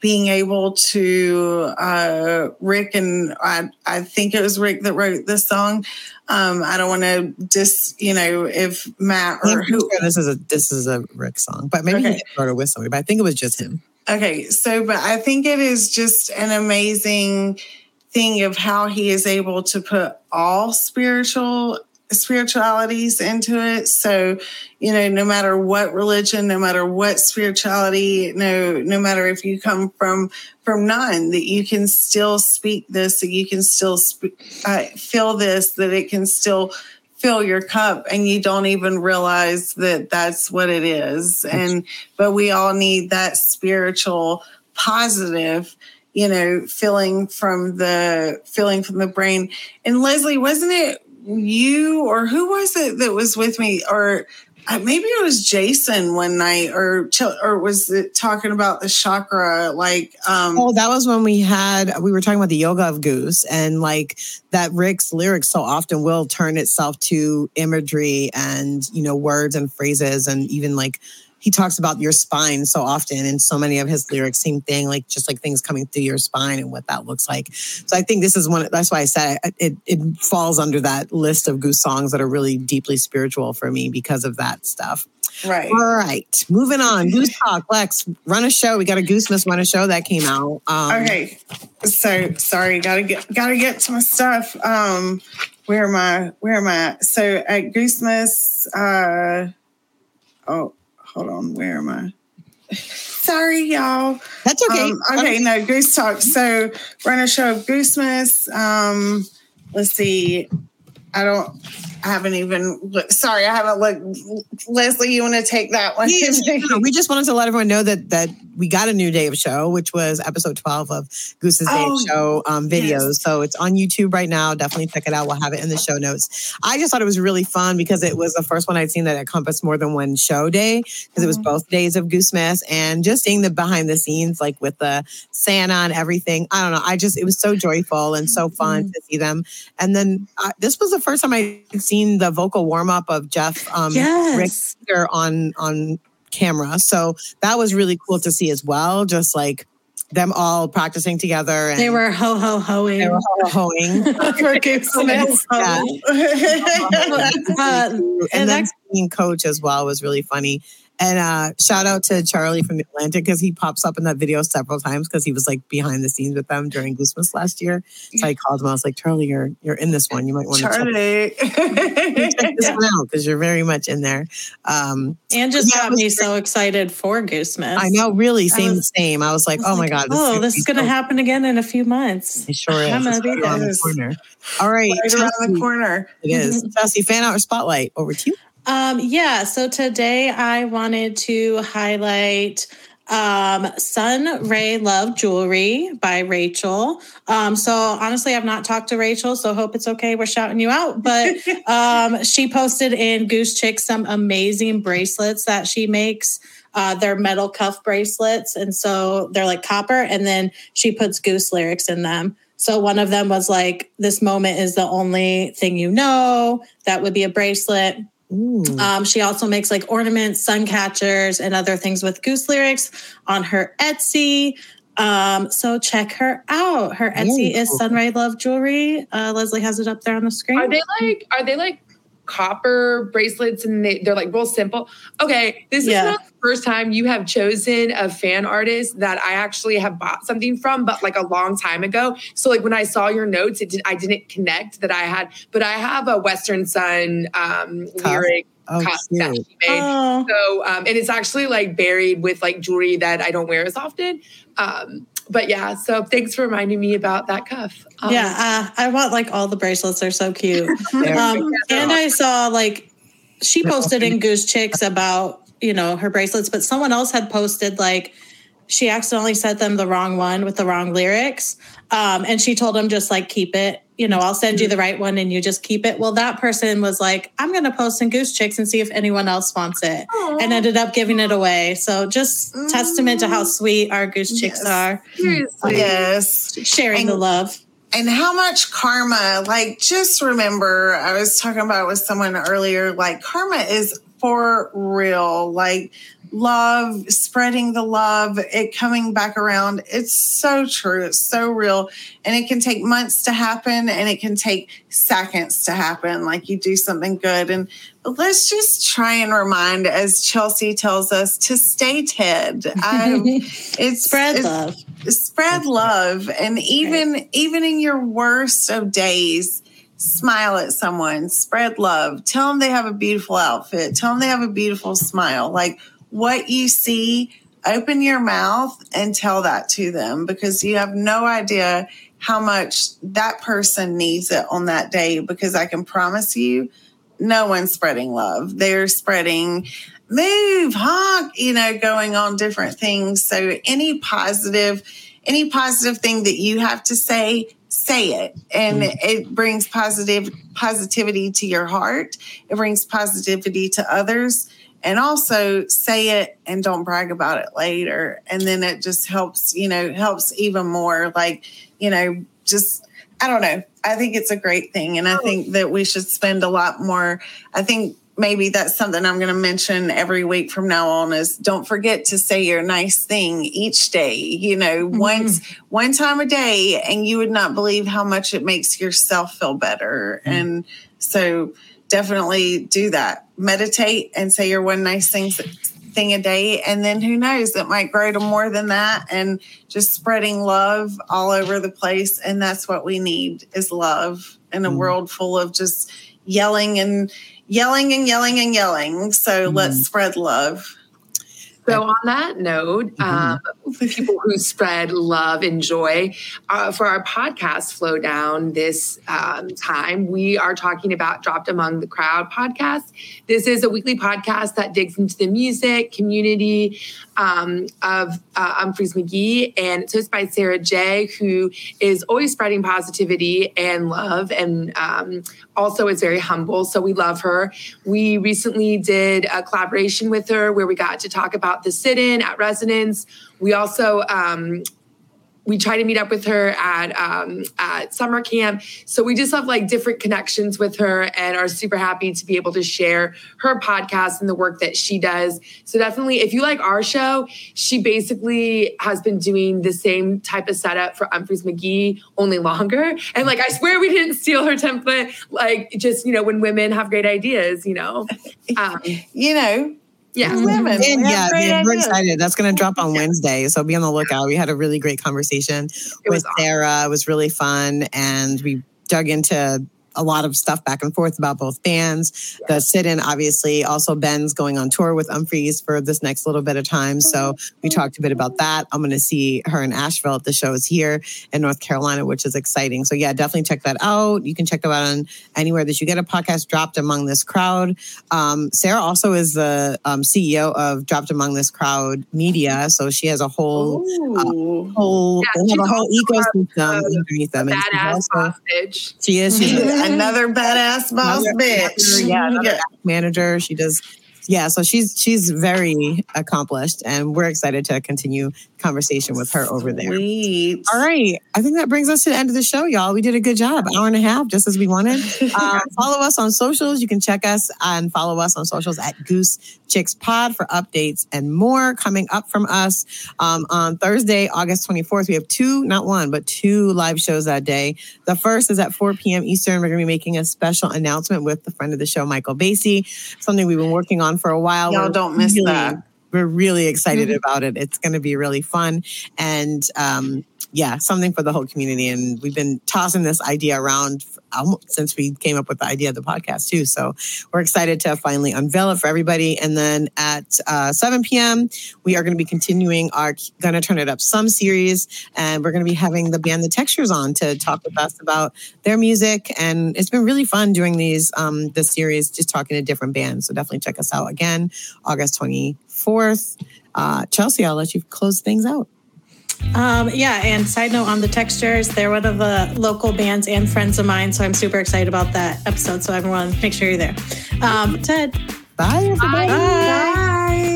being able to uh, Rick and I, I think it was Rick that wrote this song. Um, I don't want to dis, you know, if Matt or who. Sure this is a this is a Rick song, but maybe okay. he wrote it with somebody. But I think it was just him. Okay, so but I think it is just an amazing thing of how he is able to put all spiritual spiritualities into it. So, you know, no matter what religion, no matter what spirituality, no, no matter if you come from from none, that you can still speak this, that you can still sp- uh, feel this, that it can still fill your cup, and you don't even realize that that's what it is. And but we all need that spiritual positive you know feeling from the feeling from the brain and leslie wasn't it you or who was it that was with me? Or uh, maybe it was Jason one night or or was it talking about the chakra like um Oh, that was when we had we were talking about the yoga of goose and like that Rick's lyrics so often will turn itself to imagery and you know words and phrases and even like he talks about your spine so often in so many of his lyrics same thing like just like things coming through your spine and what that looks like so i think this is one that's why i said it, it, it falls under that list of goose songs that are really deeply spiritual for me because of that stuff Right. All right. Moving on. Goose Talk. Lex, run a show. We got a Goosemas run a show that came out. Um, okay. So sorry, gotta get gotta get to my stuff. Um, where am I? Where am I? So at Goosemas, uh oh, hold on. Where am I? Sorry, y'all. That's okay. Um, okay, no, Goose Talk. So we're on a show of Goosemas. Um, let's see. I don't. I haven't even. Sorry, I haven't looked. Leslie, you want to take that one? Yeah, we just wanted to let everyone know that that we got a new day of show, which was episode twelve of Goose's Day Oh, of Show um, videos. yes. So it's on YouTube right now. Definitely check it out. We'll have it in the show notes. I just thought it was really fun because it was the first one I'd seen that encompassed more than one show day because it was both days of Goose Goosemas and just seeing the behind the scenes, like with the Santa and everything. I don't know. I just it was so joyful and so fun to see them. And then uh, this was the first time I'd seen the vocal warm up of Jeff um, Rick yes. Baker on on camera. So that was really cool to see as well. Just like them all practicing together. And They were ho ho hoing. they were for Goosemas. Yeah. Uh, and and then that- seeing Coach as well was really funny. And uh, shout out to Charlie from the Atlantic because he pops up in that video several times because he was like behind the scenes with them during Goosemas last year. So I called him. I was like, Charlie, you're you're in this one. You might want to check, Charlie. check this one out because you're very much in there. Um, and just Yeah, got me great. so excited for Goosemas. I know, really, same was- same. I was like, I was oh my like, god, oh, gonna this is going to so happen again in a few months. It sure is. I'm gonna be right around the corner. All right, right around the corner. It is. Chelsea, fan out or spotlight? Over to you. Um, yeah, so today I wanted to highlight um Sunrae Love Jewelry by Rachel. Um, so honestly, I've not talked to Rachel, so hope it's okay. We're shouting you out. But um she posted in Goose Chick some amazing bracelets that she makes. Uh, they're metal cuff bracelets, and so they're like copper, and then she puts goose lyrics in them. So one of them was like, "This moment is the only thing you know." That would be a bracelet. Ooh. Um, she also makes like ornaments, sun catchers, and other things with goose lyrics on her Etsy. Um, so check her out. Her Very Etsy is cool. Sunrae Love Jewelry. Uh, Leslie has it up there on the screen. Are they like are they like copper bracelets and they, they're like real simple? Okay, this Yeah. is not the first time you have chosen a fan artist that I actually have bought something from, but like a long time ago. So like when I saw your notes, it did I didn't connect that I had, but I have a Western Sun um lyric Oh, that she made. Oh, So, um, and it's actually like buried with like jewelry that I don't wear as often. Um, but yeah, so thanks for reminding me about that cuff. Um, yeah. Uh, I want like all the bracelets. They're so cute. Um, and I saw like she posted in. Goose Chicks about you know her bracelets, but someone else had posted like she accidentally sent them the wrong one with the wrong lyrics, um, and she told them just like keep it. You know, I'll send you mm-hmm. the right one and you just keep it. Well, that person was like, I'm going to post some Goose Chicks and see if anyone else wants it, and ended up giving it away. So, just testament to how mm. sweet our Goose Chicks Yes. are, seriously. Yes. sharing the love. and how much karma like just remember i was talking about with someone earlier like karma is for real like love spreading the love it coming back around. It's so true it's so real. And it can take months to happen and it can take seconds to happen like you do something good. And but let's just try and remind as chelsea tells us to stay ted. Um, it's Spread it's- love. spread love. And even even in your worst of days smile at someone spread love tell them they have a beautiful outfit tell them they have a beautiful smile. Like what you see open your mouth and tell that to them because you have no idea how much that person needs it on that day because i can promise you no one's spreading love. They're spreading move honk you know going on different things. So any positive any positive thing that you have to say say it. And mm-hmm. it brings positive positivity to your heart. It brings positivity to others. And also say it and don't brag about it later. And then it just helps you know helps even more. Like you know just i don't know. I think it's a great thing. And i oh. think that we should spend a lot more i think maybe that's something i'm going to mention every week from now on is don't forget to say your nice thing each day you know once one time a day and you would not believe how much it makes yourself feel better. And so definitely do that. Meditate and say your one nice thing thing a day and then who knows it might grow to more than that and just spreading love all over the place and that's what we need is love in a Mm. world full of just yelling and yelling and yelling and yelling. So mm-hmm. let's spread love. So, on that note, mm-hmm. um, people who spread love and joy uh, for our podcast flow down this um, time, we are talking about Dropped Among the Crowd podcast. This is a weekly podcast that digs into the music community um, of uh, Umphrey's McGee, and it's hosted by Sarah J, who is always spreading positivity and love, and um, also is very humble. So we love her. We recently did a collaboration with her where we got to talk about the sit-in at Resonance. We also um, we try to meet up with her at um, at summer camp. So we just have like different connections with her and are super happy to be able to share her podcast and the work that she does. So definitely, if you like our show, she basically has been doing the same type of setup for Umphrey's McGee, only longer. And like I swear we didn't steal her template. Like just you know when women have great ideas, you know, um, you know yeah. Women. And yeah, yeah we're excited. That's going to drop on Wednesday. So be on the lookout. We had a really great conversation it with Sarah. It was really fun. And we dug into a lot of stuff back and forth about both bands. Yeah. The sit in, obviously, also Ben's going on tour with Umphrey's for this next little bit of time. So we talked a bit about that. I'm going to see her in Asheville at the shows here in North Carolina, which is exciting. So yeah, definitely check that out. You can check that out on anywhere that you get a podcast dropped among this crowd. Um, Sarah also is the um, CEO of Dropped Among This Crowd Media. So she has a whole, uh, whole, yeah, have a whole ecosystem underneath them. Badass also, She is. She's another badass boss another bitch. yeah, yeah. manager. She does yeah, so she's she's very accomplished, and we're excited to continue conversation with her over there. Sweet. All right, I think that brings us to the end of the show, y'all. We did a good job, hour and a half, just as we wanted. Um, follow us on socials. You can check us and follow us on socials at Goose Chicks Pod for updates and more coming up from us um, on Thursday, August twenty fourth. We have two, not one, but two live shows that day. The first is at four p.m. Eastern. We're going to be making a special announcement with the friend of the show, Michael Basie. Something we've been working on for a while. Y'all we're don't miss really, that. We're really excited mm-hmm. about it. It's going to be really fun. And um, yeah, something for the whole community. And we've been tossing this idea around since we came up with the idea of the podcast too. So we're excited to finally unveil it for everybody. And then at uh, 7 p.m., we are going to be continuing our Gonna Turn It Up Some series. And we're going to be having the band The Textures on to talk with us about their music. And it's been really fun doing these, um, this series, just talking to different bands. So definitely check us out again, August 24th. Uh, Chelsea, I'll let you close things out. Um, yeah, and side note on the textures, they're one of the local bands and friends of mine, so I'm super excited about that episode. So everyone, make sure you're there. Um, Ted, bye everybody. Bye. bye.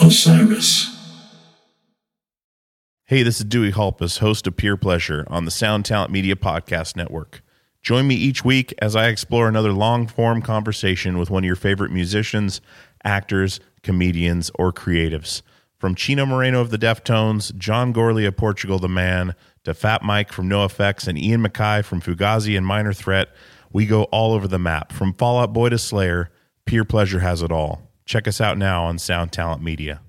Osiris. Hey, this is Dewey Halpus, host of Peer Pleasure on the Sound Talent Media Podcast Network. Join me each week as I explore another long form conversation with one of your favorite musicians, actors, comedians, or creatives. From Chino Moreno of the Deftones, John Gourley of Portugal the Man, to Fat Mike from NOFX and Ian MacKaye from Fugazi and Minor Threat, we go all over the map. From Fall Out Boy to Slayer, Peer Pleasure has it all. Check us out now on Sound Talent Media.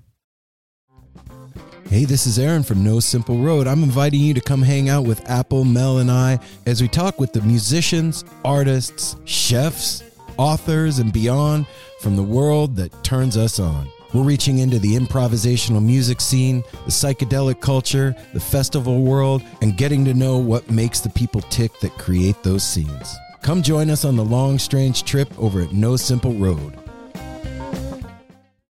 Hey, this is Aaron from No Simple Road. I'm inviting you to come hang out with Apple, Mel, and I as we talk with the musicians, artists, chefs, authors, and beyond from the world that turns us on. We're reaching into the improvisational music scene, the psychedelic culture, the festival world, and getting to know what makes the people tick that create those scenes. Come join us on the long, strange trip over at No Simple Road.